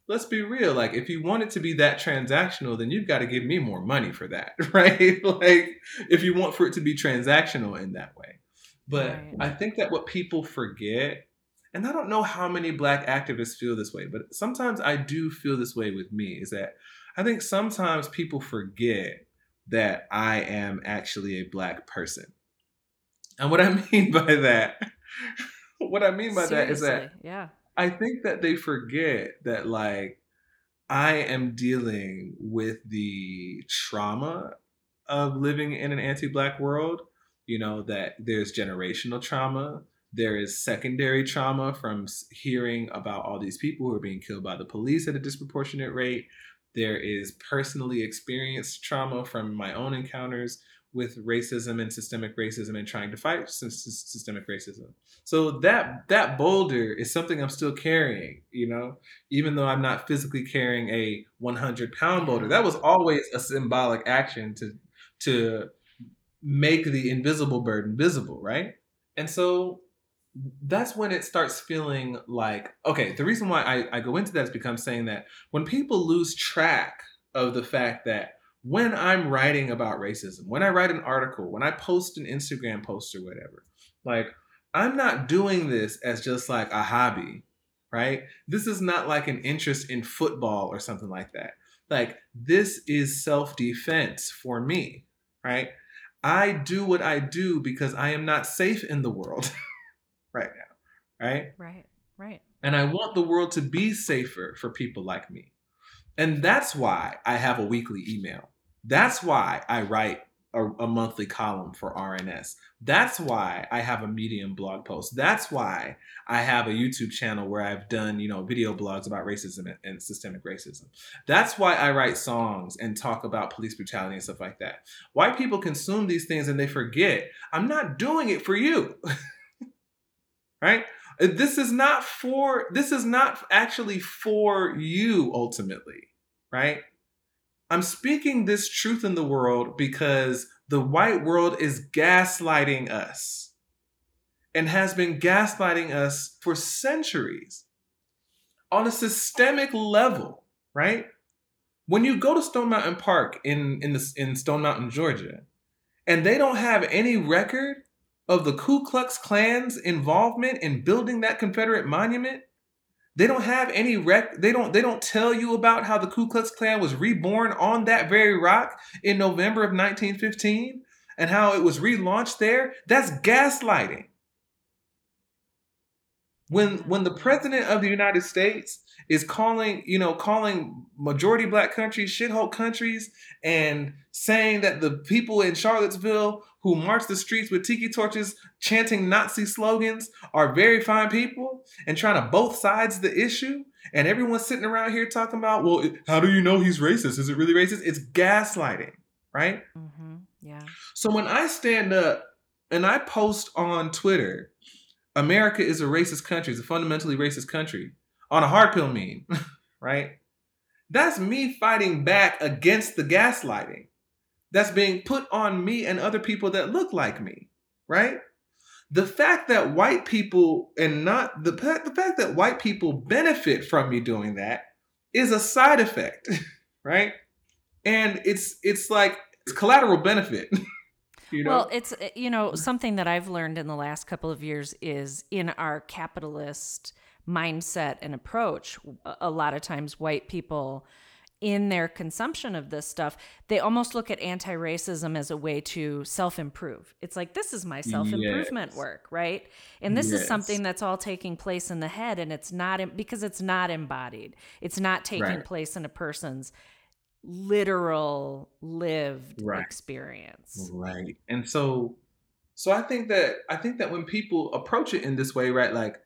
let's be real. Like, if you want it to be that transactional, then you've got to give me more money for that, right? like, if you want for it to be transactional in that way. But right. I think that what people forget, and I don't know how many black activists feel this way, but sometimes I do feel this way with me, is that I think sometimes people forget that I am actually a black person. And what I mean by that, what I mean by Seriously, that is that yeah. I think that they forget that like I am dealing with the trauma of living in an anti-black world, you know, that there's generational trauma, there is secondary trauma from hearing about all these people who are being killed by the police at a disproportionate rate. There is personally experienced trauma from my own encounters with racism and systemic racism and trying to fight systemic racism. So that that boulder is something I'm still carrying, you know, even though I'm not physically carrying a 100 pound boulder. That was always a symbolic action to to make the invisible burden visible, right? And so that's when it starts feeling like okay the reason why I, I go into that is because i'm saying that when people lose track of the fact that when i'm writing about racism when i write an article when i post an instagram post or whatever like i'm not doing this as just like a hobby right? This is not like an interest in football or something like that. Like this is self-defense for me right i do what i do because i am not safe in the world right now, right? Right, right. And I want the world to be safer for people like me. And that's why I have a weekly email. That's why I write a, a, monthly column for RNS. That's why I have a Medium blog post. That's why I have a YouTube channel where I've done, you know, video blogs about racism and, and systemic racism. That's why I write songs and talk about police brutality and stuff like that. White people consume these things and they forget I'm not doing it for you. right? Uh, this is not for, this is not actually for you ultimately, right? I'm speaking this truth in the world because the white world is gaslighting us and has been gaslighting us for centuries. on a systemic level, right? When you go to Stone Mountain Park in in the in Stone Mountain, Georgia, and they don't have any record of the Ku Klux Klan's involvement in building that Confederate monument, they don't have any rec. They don't. They don't tell you about how the Ku Klux Klan was reborn on that very rock in November of 1915, and how it was relaunched there. That's gaslighting. When when the president of the United States is calling, you know, calling majority black countries shithole countries and saying that the people in Charlottesville who march the streets with tiki torches chanting Nazi slogans are very fine people and trying to both sides the issue. And everyone's sitting around here talking about, well, how do you know he's racist? Is it really racist? It's gaslighting, right? Mm-hmm. Yeah. So when I stand up and I post on Twitter, America is a racist country, it's a fundamentally racist country on a hard pill meme, right? That's me fighting back against the gaslighting that's being put on me and other people that look like me, right? The fact that white people and not the, the fact that white people benefit from me doing that is a side effect, right? And it's it's like it's collateral benefit. You know? Well, it's you know something that I've learned in the last couple of years is in our capitalist mindset and approach. A lot of times, white people in their consumption of this stuff, they almost look at anti racism as a way to self improve. It's like, this is my self improvement yes. work, right? And this yes. is something that's all taking place in the head, and it's not because it's not embodied, it's not taking right. place in a person's literal lived right. experience. Right. And so, so I think that, I think that when people approach it in this way, right, like,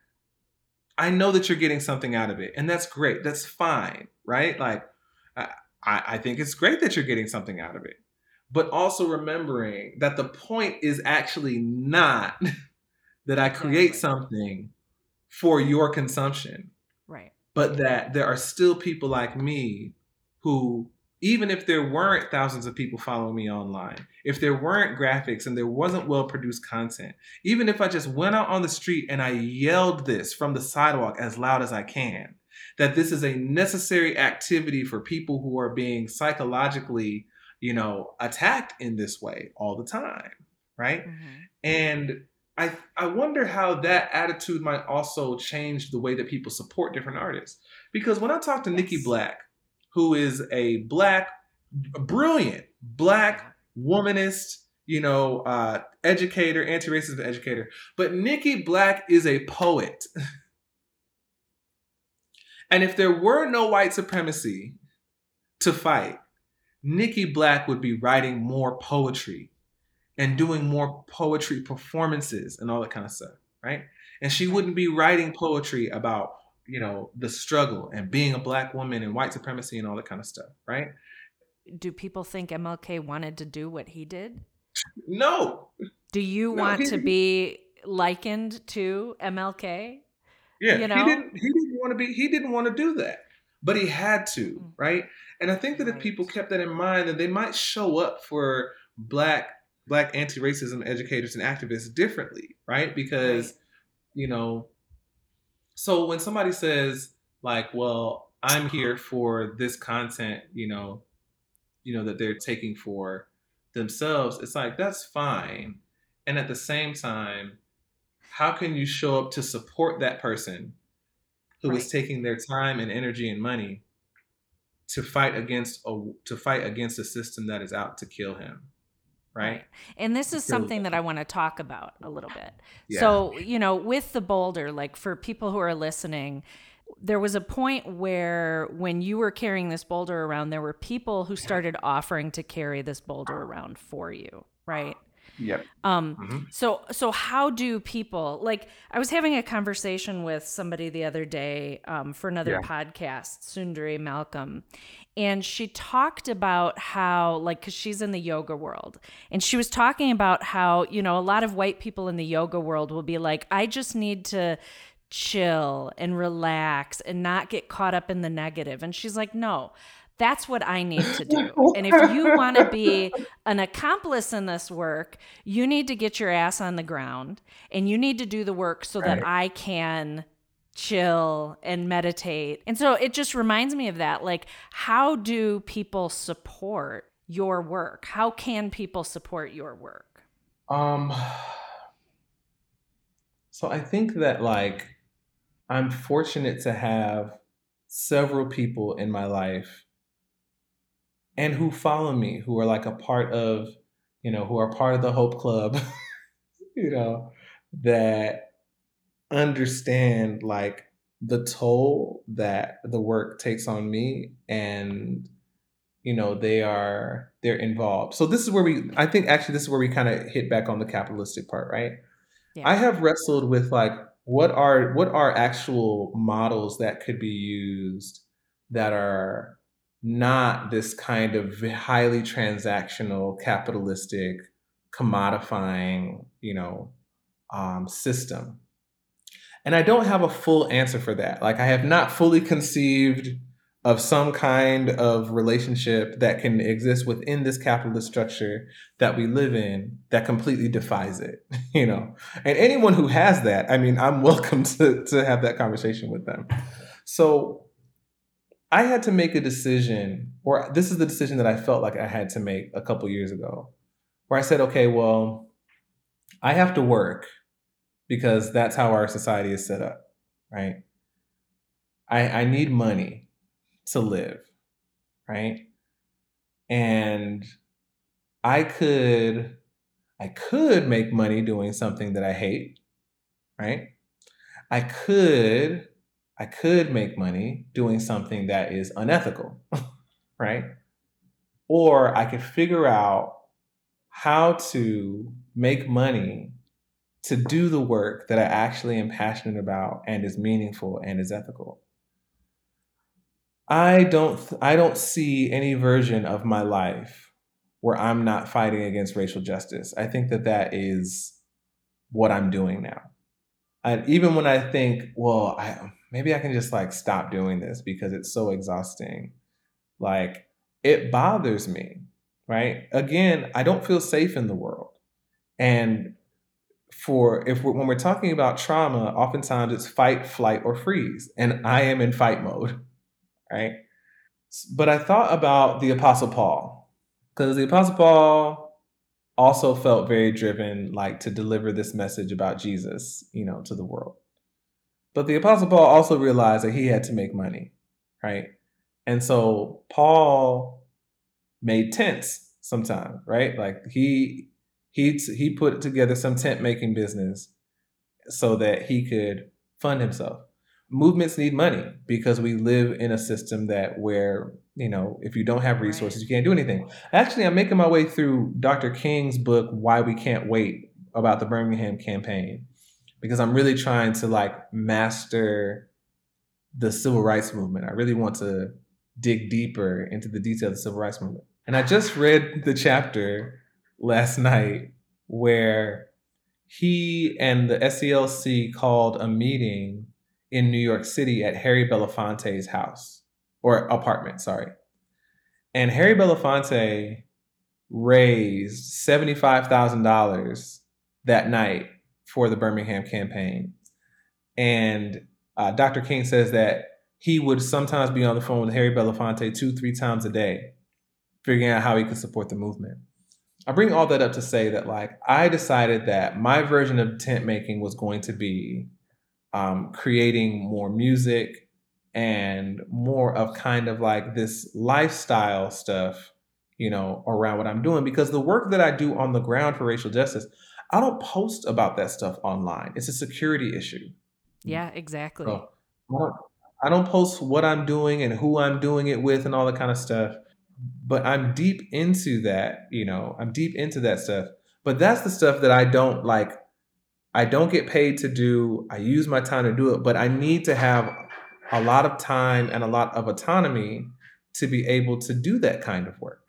I know that you're getting something out of it, and that's great. That's fine, right? Like, I, I think it's great that you're getting something out of it. But also remembering that the point is actually not that I create something for your consumption. Right. But that there are still people like me who, even if there weren't thousands of people following me online, if there weren't graphics and there wasn't well produced content, even if I just went out on the street and I yelled this from the sidewalk as loud as I can, that this is a necessary activity for people who are being psychologically, you know, attacked in this way all the time, right? Mm-hmm. And I I wonder how that attitude might also change the way that people support different artists. Because when I talk to yes. Nikki Black, who is a black, brilliant black womanist, you know, uh, educator, anti-racism educator, but Nikki Black is a poet. And if there were no white supremacy to fight, Nikki Black would be writing more poetry and doing more poetry performances and all that kind of stuff, right? And she wouldn't be writing poetry about, you know, the struggle and being a black woman and white supremacy and all that kind of stuff, right? Do people think MLK wanted to do what he did? No. Do you no, want to be likened to MLK? Yeah, you know? he didn't. He didn't want to be. He didn't want to do that, but he had to, mm. right? And I think that if people kept that in mind, then they might show up for black black anti-racism educators and activists differently, right? Because right. you know, so when somebody says like, "Well, I'm here for this content," you know, you know that they're taking for themselves, it's like that's fine. And at the same time, how can you show up to support that person who right. is taking their time and energy and money to fight against a to fight against a system that is out to kill him right, right. and this is something that i want to talk about a little bit yeah. so you know with the boulder like for people who are listening there was a point where when you were carrying this boulder around there were people who started offering to carry this boulder around for you right Yep. Um, mm-hmm. So so how do people like? I was having a conversation with somebody the other day um, for another yeah. podcast, Sundari Malcolm, and she talked about how like because she's in the yoga world, and she was talking about how you know a lot of white people in the yoga world will be like, I just need to chill and relax and not get caught up in the negative, and she's like, no. That's what I need to do. And if you want to be an accomplice in this work, you need to get your ass on the ground and you need to do the work so right. that I can chill and meditate. And so it just reminds me of that. Like, how do people support your work? How can people support your work? Um, so I think that like I'm fortunate to have several people in my life and who follow me, who are like a part of, you know, who are part of the Hope Club, you know, that understand like the toll that the work takes on me and you know they are they're involved so this is where we i think actually this is where we kind of hit back on the capitalistic part right yeah. i have wrestled with like what are what are actual models that could be used that are not this kind of highly transactional capitalistic commodifying you know um, system. And i don't have a full answer for that. Like i have not fully conceived of some kind of relationship that can exist within this capitalist structure that we live in that completely defies it you know? And anyone who has that i mean i'm welcome to, to have that conversation with them. So i had to make a decision or this is the decision that i felt like i had to make a couple years ago where i said okay well i have to work because that's how our society is set up right i, I need money to live, right? And I could I could make money doing something that I hate, right? I could I could make money doing something that is unethical, right? Or I could figure out how to make money to do the work that I actually am passionate about and is meaningful and is ethical. I don't I don't see any version of my life where I'm not fighting against racial justice. I think that that is what I'm doing now. And even when I think, well, I, maybe I can just like stop doing this because it's so exhausting. Like it bothers me, right? Again, I don't feel safe in the world. And for if we're, when we're talking about trauma, oftentimes it's fight, flight, or freeze, and I am in fight mode right? But I thought about the Apostle Paul because the Apostle Paul also felt very driven, like to deliver this message about Jesus, you know, to the world. But the Apostle Paul also realized that he had to make money, right? And so Paul made tents sometimes, right? Like he he he put together some tent making business so that he could fund himself movements need money because we live in a system that where you know if you don't have resources you can't do anything actually i'm making my way through dr king's book why we can't wait about the birmingham campaign because i'm really trying to like master the civil rights movement i really want to dig deeper into the details of the civil rights movement and i just read the chapter last night where he and the SCLC called a meeting in New York City at Harry Belafonte's house or apartment, sorry. And Harry Belafonte raised $75,000 that night for the Birmingham campaign. And uh, Dr. King says that he would sometimes be on the phone with Harry Belafonte two, three times a day, figuring out how he could support the movement. I bring all that up to say that, like, I decided that my version of tent making was going to be um, creating more music and more of kind of like this lifestyle stuff, you know, around what I'm doing. Because the work that I do on the ground for racial justice, I don't post about that stuff online. It's a security issue. Yeah, exactly. So I, don't, I don't post what I'm doing and who I'm doing it with and all that kind of stuff. But I'm deep into that, you know, I'm deep into that stuff. But that's the stuff that I don't like I don't get paid to do, I use my time to do it, but I need to have a lot of time and a lot of autonomy to be able to do that kind of work.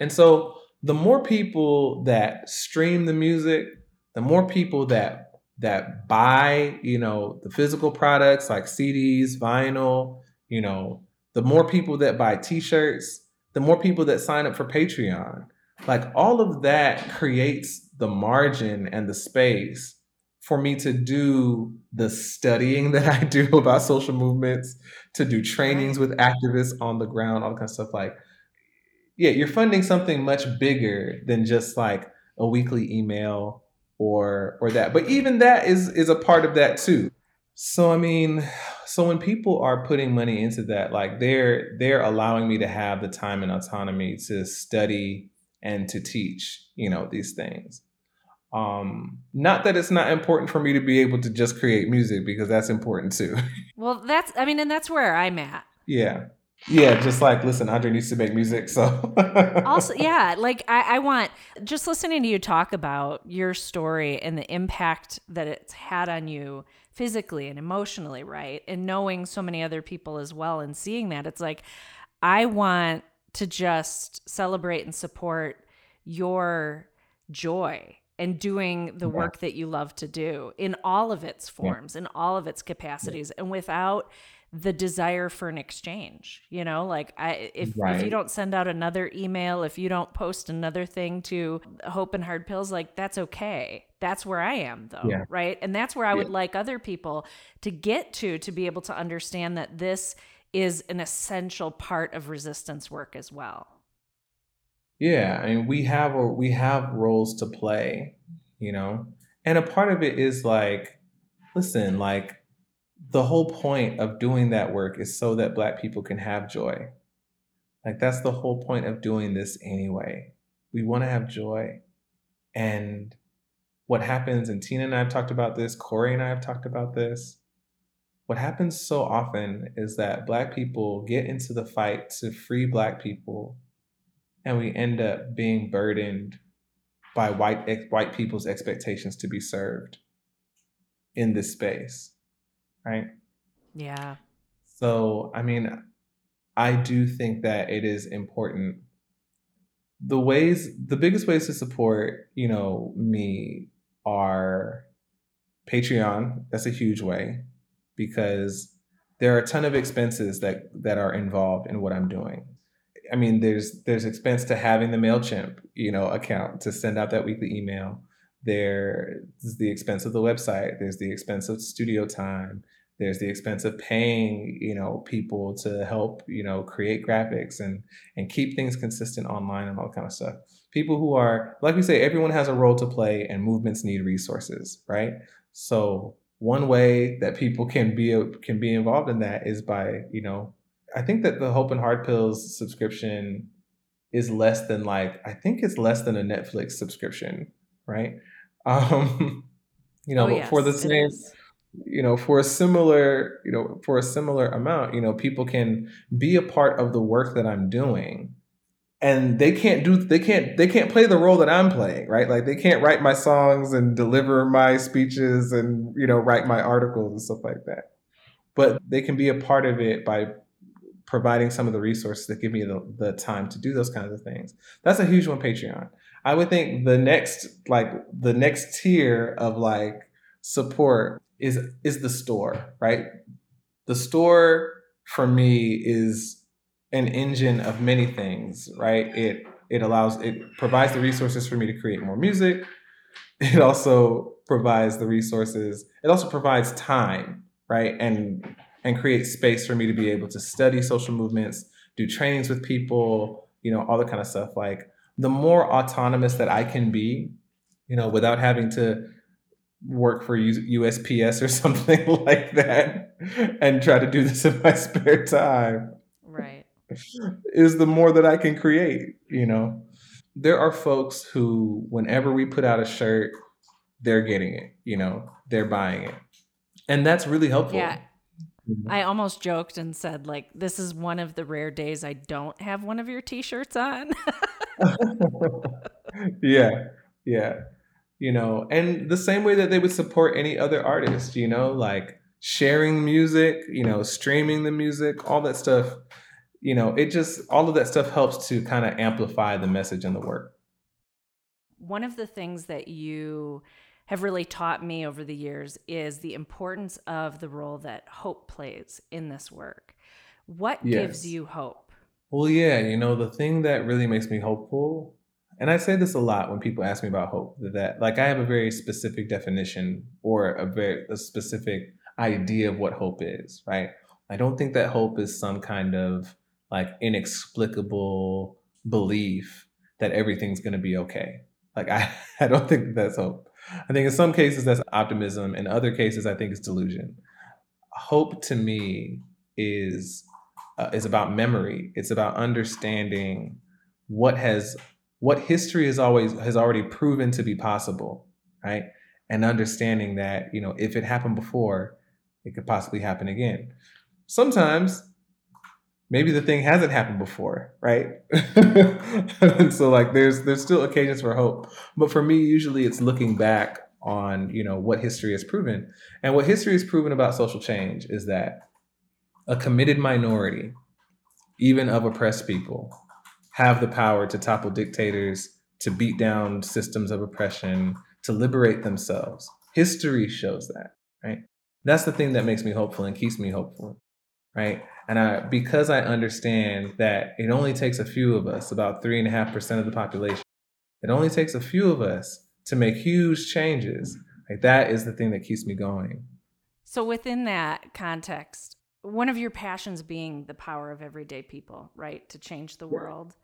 And so the more people that stream the music, the more people that that buy, you know, the physical products like CDs, vinyl, you know, the more people that buy t-shirts, the more people that sign up for Patreon. Like all of that creates the margin and the space for me to do the studying that I do about social movements, to do trainings with activists on the ground, all that kind of stuff, like, yeah, you're funding something much bigger than just like a weekly email or or that. But even that is is a part of that too. So I mean, so when people are putting money into that, like they're they're allowing me to have the time and autonomy to study and to teach, you know, these things. Um, not that it's not important for me to be able to just create music because that's important too. well, that's I mean, and that's where I'm at. Yeah. Yeah, just like listen, Andre needs to make music. So also, yeah, like I, I want just listening to you talk about your story and the impact that it's had on you physically and emotionally, right? And knowing so many other people as well and seeing that, it's like I want to just celebrate and support your joy and doing the yeah. work that you love to do in all of its forms, yeah. in all of its capacities, yeah. and without the desire for an exchange you know like i if, right. if you don't send out another email if you don't post another thing to hope and hard pills like that's okay. That's where i am though yeah. right? And that's where i would like other people to get to to be able to understand that this is an essential part of resistance work as well. Yeah i mean we have a, we have roles to play you know? And a part of it is like listen like the whole point of doing that work is so that black people can have joy. Like that's the whole point of doing this anyway. We want to have joy. And what happens, and Tina and I have talked about this, Corey and I have talked about this. What happens so often is that black people get into the fight to free black people, and we end up being burdened by white white people's expectations to be served in this space right? Yeah. So, I mean, I do think that it is important. The ways, the biggest ways to support, you know, me are Patreon. That's a huge way because there are a ton of expenses that that are involved in what I'm doing. I mean, there's there's expense to having the Mailchimp, you know, account to send out that weekly email. There's the expense of the website. There's the expense of studio time. There's the expense of paying, you know, people to help, you know, create graphics and and keep things consistent online and all kind of stuff. People who are, like we say, everyone has a role to play, and movements need resources, right? So one way that people can be can be involved in that is by, you know, I think that the Hope and Hard Pills subscription is less than like I think it's less than a Netflix subscription, right? Um, you know, oh, yes, for the same you know for a similar you know for a similar amount you know people can be a part of the work that i'm doing and they can't do they can't they can't play the role that i'm playing right? Like they can't write my songs and deliver my speeches and you know write my articles and stuff like that. But they can be a part of it by providing some of the resources that give me the, the time to do those kinds of things. That's a huge one patreon I would think the next like the next tier of like support is is the store, right? The store for me is an engine of many things, right? It it allows it provides the resources for me to create more music. It also provides the resources. It also provides time, right? And and creates space for me to be able to study social movements, do trainings with people, you know, all the kind of stuff. Like the more autonomous that I can be, you know, without having to work for USPS or something like that and try to do this in my spare time. Right. Is the more that I can create, you know. There are folks who whenever we put out a shirt, they're getting it, you know, they're buying it. And that's really helpful. Yeah. Mm-hmm. I almost joked and said, like, this is one of the rare days I don't have one of your t shirts on. yeah. Yeah. You know, and the same way that they would support any other artist, you know, like sharing music, you know, streaming the music, all that stuff. You know, it just, all of that stuff helps to kind of amplify the message and the work. One of the things that you have really taught me over the years is the importance of the role that hope plays in this work. What yes. gives you hope? Well, yeah, you know, the thing that really makes me hopeful and I say this a lot when people ask me about hope, that like I have a very specific definition or a very a specific idea of what hope is, right? I don't think that hope is some kind of like inexplicable belief that everything's going to be okay. Like I, I don't think that's hope. I think in some cases that's optimism. In other cases, I think it's delusion. Hope to me is uh, is about memory. It's about understanding what has what history has always has already proven to be possible, right? And understanding that you know if it happened before, it could possibly happen again. Sometimes maybe the thing hasn't happened before, right? so like there's there's still occasions for hope. But for me, usually it's looking back on, you know, what history has proven. And what history has proven about social change is that a committed minority, even of oppressed people, have the power to topple dictators, to beat down systems of oppression, to liberate themselves. History shows that, right? That's the thing that makes me hopeful and keeps me hopeful, right? And I, because I understand that it only takes a few of us, about three and a half percent of the population, it only takes a few of us to make huge changes. Like that is the thing that keeps me going. So within that context, one of your passions being the power of everyday people, right, to change the world.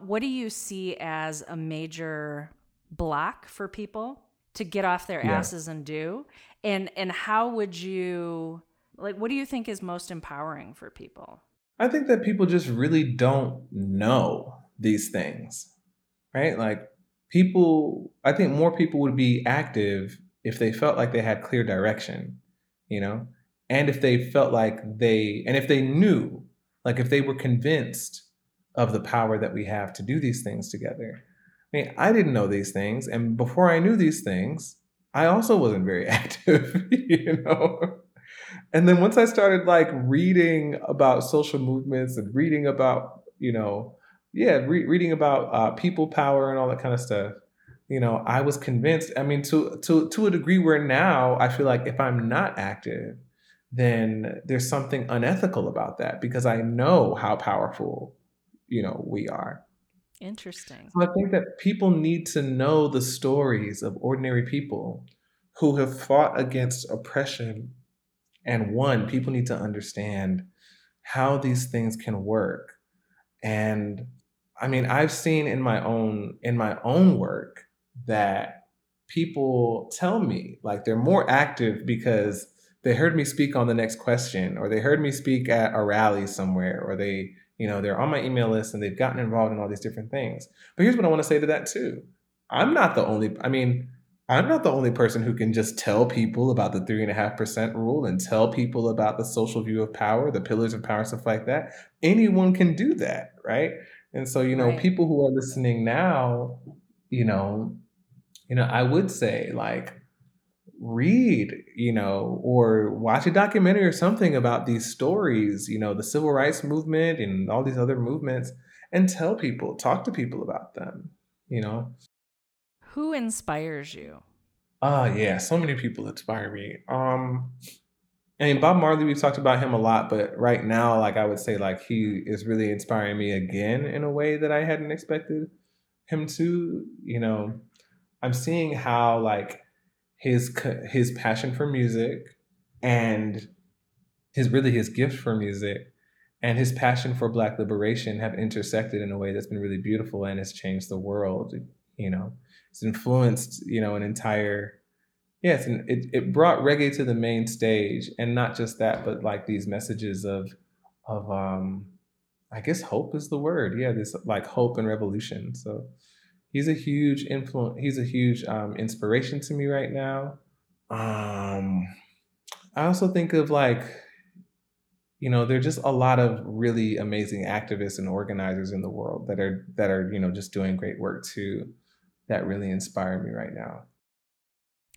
What do you see as a major block for people to get off their asses yeah. and do? And and how would you like, what do you think is most empowering for people? I think that people just really don't know these things, right? Like, people, I think more people would be active if they felt like they had clear direction, you know? And if they felt like they, and if they knew, like if they were convinced of the power that we have to do these things together. I mean, I didn't know these things. And before I knew these things, I also wasn't very active, you know? and then once I started like reading about social movements and reading about, you know, yeah, re- reading about uh, people power and all that kind of stuff, you know, I was convinced. I mean, to to to a degree where now I feel like if I'm not active, then there's something unethical about that because I know how powerful, you know, we are. Interesting. So I think that people need to know the stories of ordinary people who have fought against oppression and one, people need to understand how these things can work. And I mean, I've seen in my own in my own work that people tell me like they're more active because they heard me speak on the next question or they heard me speak at a rally somewhere or they you know they're on my email list and they've gotten involved in all these different things but here's what i want to say to that too i'm not the only i mean I'm not the only person who can just tell people about the three and a half percent rule and tell people about the social view of power, the pillars of power, stuff like that. Anyone can do that, right? And so, you know, right. people who are listening now, you know, you know, I would say like read, you know, or watch a documentary or something about these stories, you know, the civil rights movement and all these other movements, and tell people, talk to people about them, you know. Who inspires you? Ah, uh, yeah, so many people inspire me. Um, I mean, Bob Marley, we've talked about him a lot, but right now, like I would say, like he is really inspiring me again in a way that I hadn't expected him to. You know, I'm seeing how like his his passion for music and his really his gift for music and his passion for black liberation have intersected in a way that's been really beautiful and has changed the world you know. It's influenced you know an entire yes and it, it brought reggae to the main stage and not just that but like these messages of of um i guess hope is the word. Yeah this like hope and revolution. So he's a huge influence he's a huge um inspiration to me right now um i also think of like you know there're just a lot of really amazing activists and organizers in the world that are that are you know just doing great work too that really inspire me right now.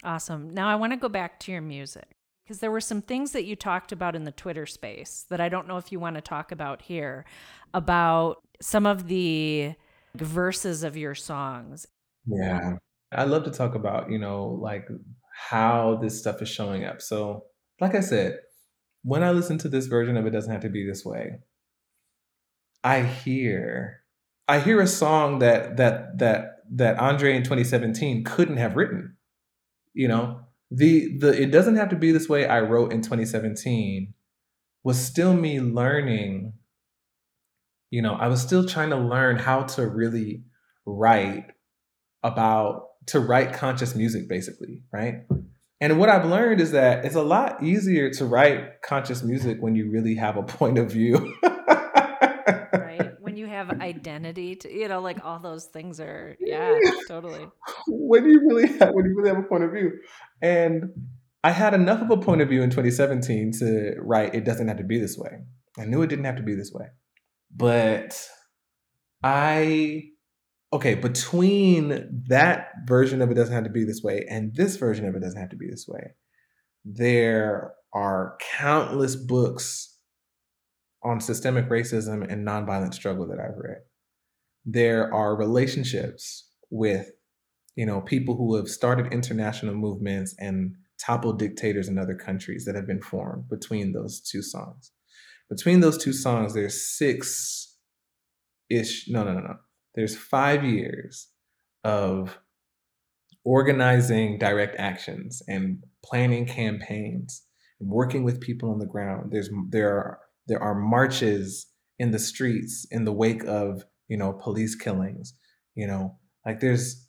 Awesome. Now I want to go back to your music because there were some things that you talked about in the Twitter space that I don't know if you want to talk about here about some of the verses of your songs. Yeah. I love to talk about, you know, like how this stuff is showing up. So, like I said, when I listen to this version of It Doesn't Have to Be This Way, I hear I hear a song that that that that Andre in 2017 couldn't have written. You know, the the it doesn't have to be this way I wrote in 2017 was still me learning you know, I was still trying to learn how to really write about to write conscious music basically, right? And what I've learned is that it's a lot easier to write conscious music when you really have a point of view. right. When you have identity to you know, like all those things are yeah, totally. when you really have when you really have a point of view. And I had enough of a point of view in 2017 to write it doesn't have to be this way. I knew it didn't have to be this way. But I okay, between that version of it doesn't have to be this way and this version of it doesn't have to be this way, there are countless books on systemic racism and nonviolent struggle that I've read. There are relationships with, you know, people who have started international movements and toppled dictators in other countries that have been formed between those two songs. Between those two songs, there's six ish, no, no, no, no. There's five years of organizing direct actions and planning campaigns and working with people on the ground. There's there are there are marches in the streets in the wake of you know police killings. You know, like there's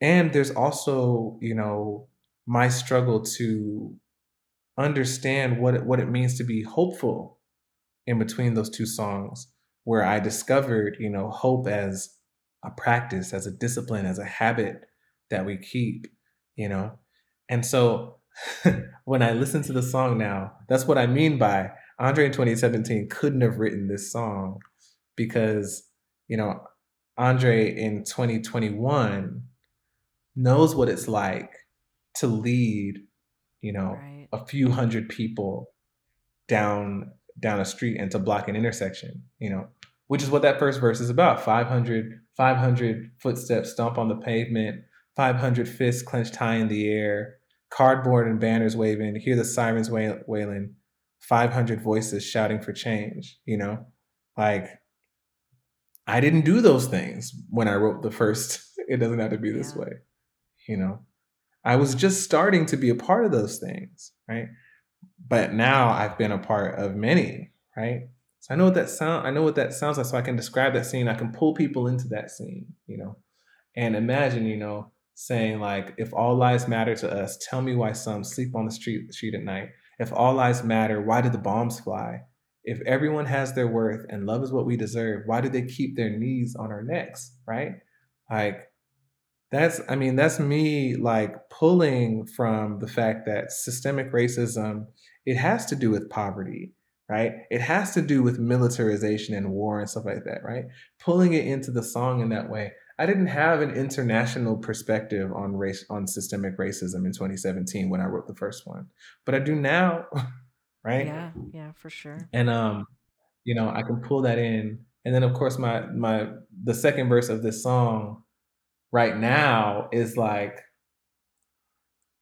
and there's also you know my struggle to understand what it, what it means to be hopeful in between those two songs where I discovered, you know, hope as a practice, as a discipline, as a habit that we keep, you know. And so when I listen to the song now, that's what I mean by Andre in 2017 couldn't have written this song because, you know, Andre in 2021 knows what it's like to lead, you know, right. a few hundred people down down a street and to block an intersection, you know, which is what that first verse is about 500, 500 footsteps stomp on the pavement, 500 fists clenched high in the air, cardboard and banners waving, hear the sirens wailing, 500 voices shouting for change, you know, like I didn't do those things when I wrote the first, it doesn't have to be this yeah. way, you know. I was just starting to be a part of those things, right? But now I've been a part of many, right? So I know what that sound I know what that sounds like. So I can describe that scene. I can pull people into that scene, you know. And imagine, you know, saying like, if all lives matter to us, tell me why some sleep on the street street at night. If all lives matter, why did the bombs fly? If everyone has their worth and love is what we deserve, why do they keep their knees on our necks? Right? Like that's I mean, that's me like pulling from the fact that systemic racism it has to do with poverty, right? It has to do with militarization and war and stuff like that, right? Pulling it into the song in that way. I didn't have an international perspective on race on systemic racism in 2017 when I wrote the first one, but I do now, right? Yeah, yeah, for sure. And um, you know, I can pull that in, and then of course my my the second verse of this song right now is like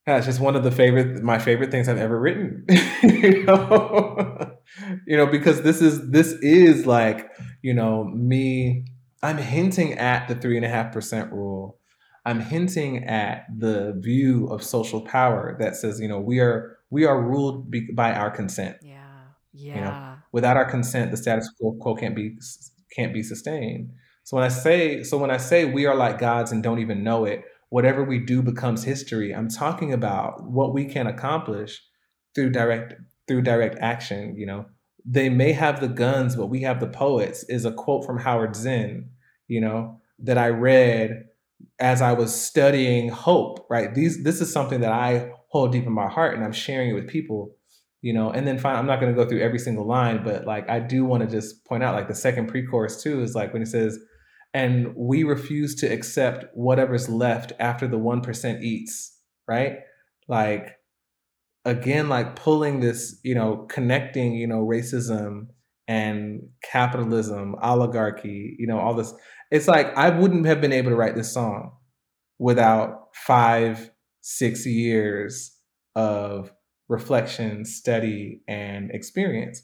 yeah, it's just one of the favorite, my favorite things I've ever written. you know, you know, because this is this is like, you know, me. I'm hinting at the three and a half percent rule. I'm hinting at the view of social power that says, you know, we are we are ruled be, by our consent. Yeah, yeah. You know, without our consent, the status quo can't be can't be sustained. So when I say so when I say we are like gods and don't even know it, whatever we do becomes history. I'm talking about what we can accomplish through direct through direct action, you know. They may have the guns, but we have the poets is a quote from Howard Zinn, you know, that I read as I was studying hope, right? These this is something that I hold deep in my heart and I'm sharing it with people, you know, and then fine, I'm not gonna go through every single line, but like I do want to just point out like the second pre-chorus too is like when it says and we refuse to accept whatever's left after the 1% eats, right? Like, again, like pulling this, you know, connecting, you know, racism and capitalism, oligarchy, you know, all this. It's like I wouldn't have been able to write this song without five, six years of reflection, study, and experience.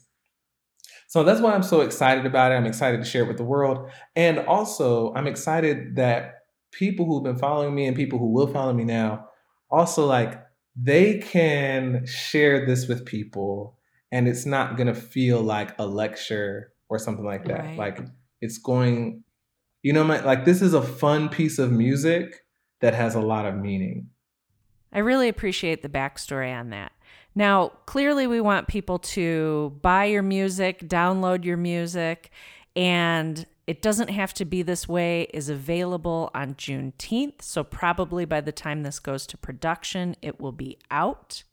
So that's why I'm so excited about it. I'm excited to share it with the world. And also, I'm excited that people who've been following me and people who will follow me now also like they can share this with people and it's not going to feel like a lecture or something like that. Right. Like it's going, you know, my, like this is a fun piece of music that has a lot of meaning. I really appreciate the backstory on that. Now, clearly, we want people to buy your music, download your music, and it doesn't have to be this way is available on Juneteenth. So, probably by the time this goes to production, it will be out.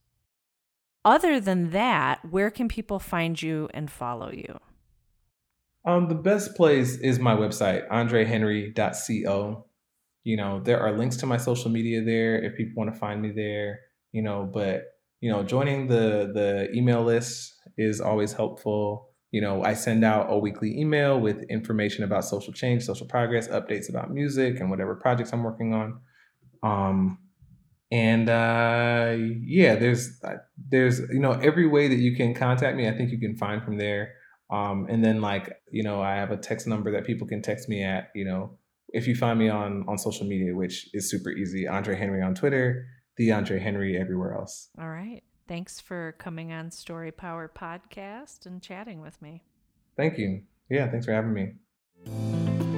Other than that, where can people find you and follow you? Um, the best place is my website, andrehenry.co. You know, there are links to my social media there if people want to find me there, you know, but you know, joining the the email list is always helpful. You know, I send out a weekly email with information about social change, social progress, updates about music and whatever projects I'm working on. Um, and uh, yeah, there's there's you know every way that you can contact me. I think you can find from there. Um, and then like you know I have a text number that people can text me at. You know if you find me on on social media, which is super easy, Andre Henry on Twitter, the Andre Henry everywhere else. All right. Thanks for coming on Story Power Podcast and chatting with me. Thank you. Yeah, thanks for having me.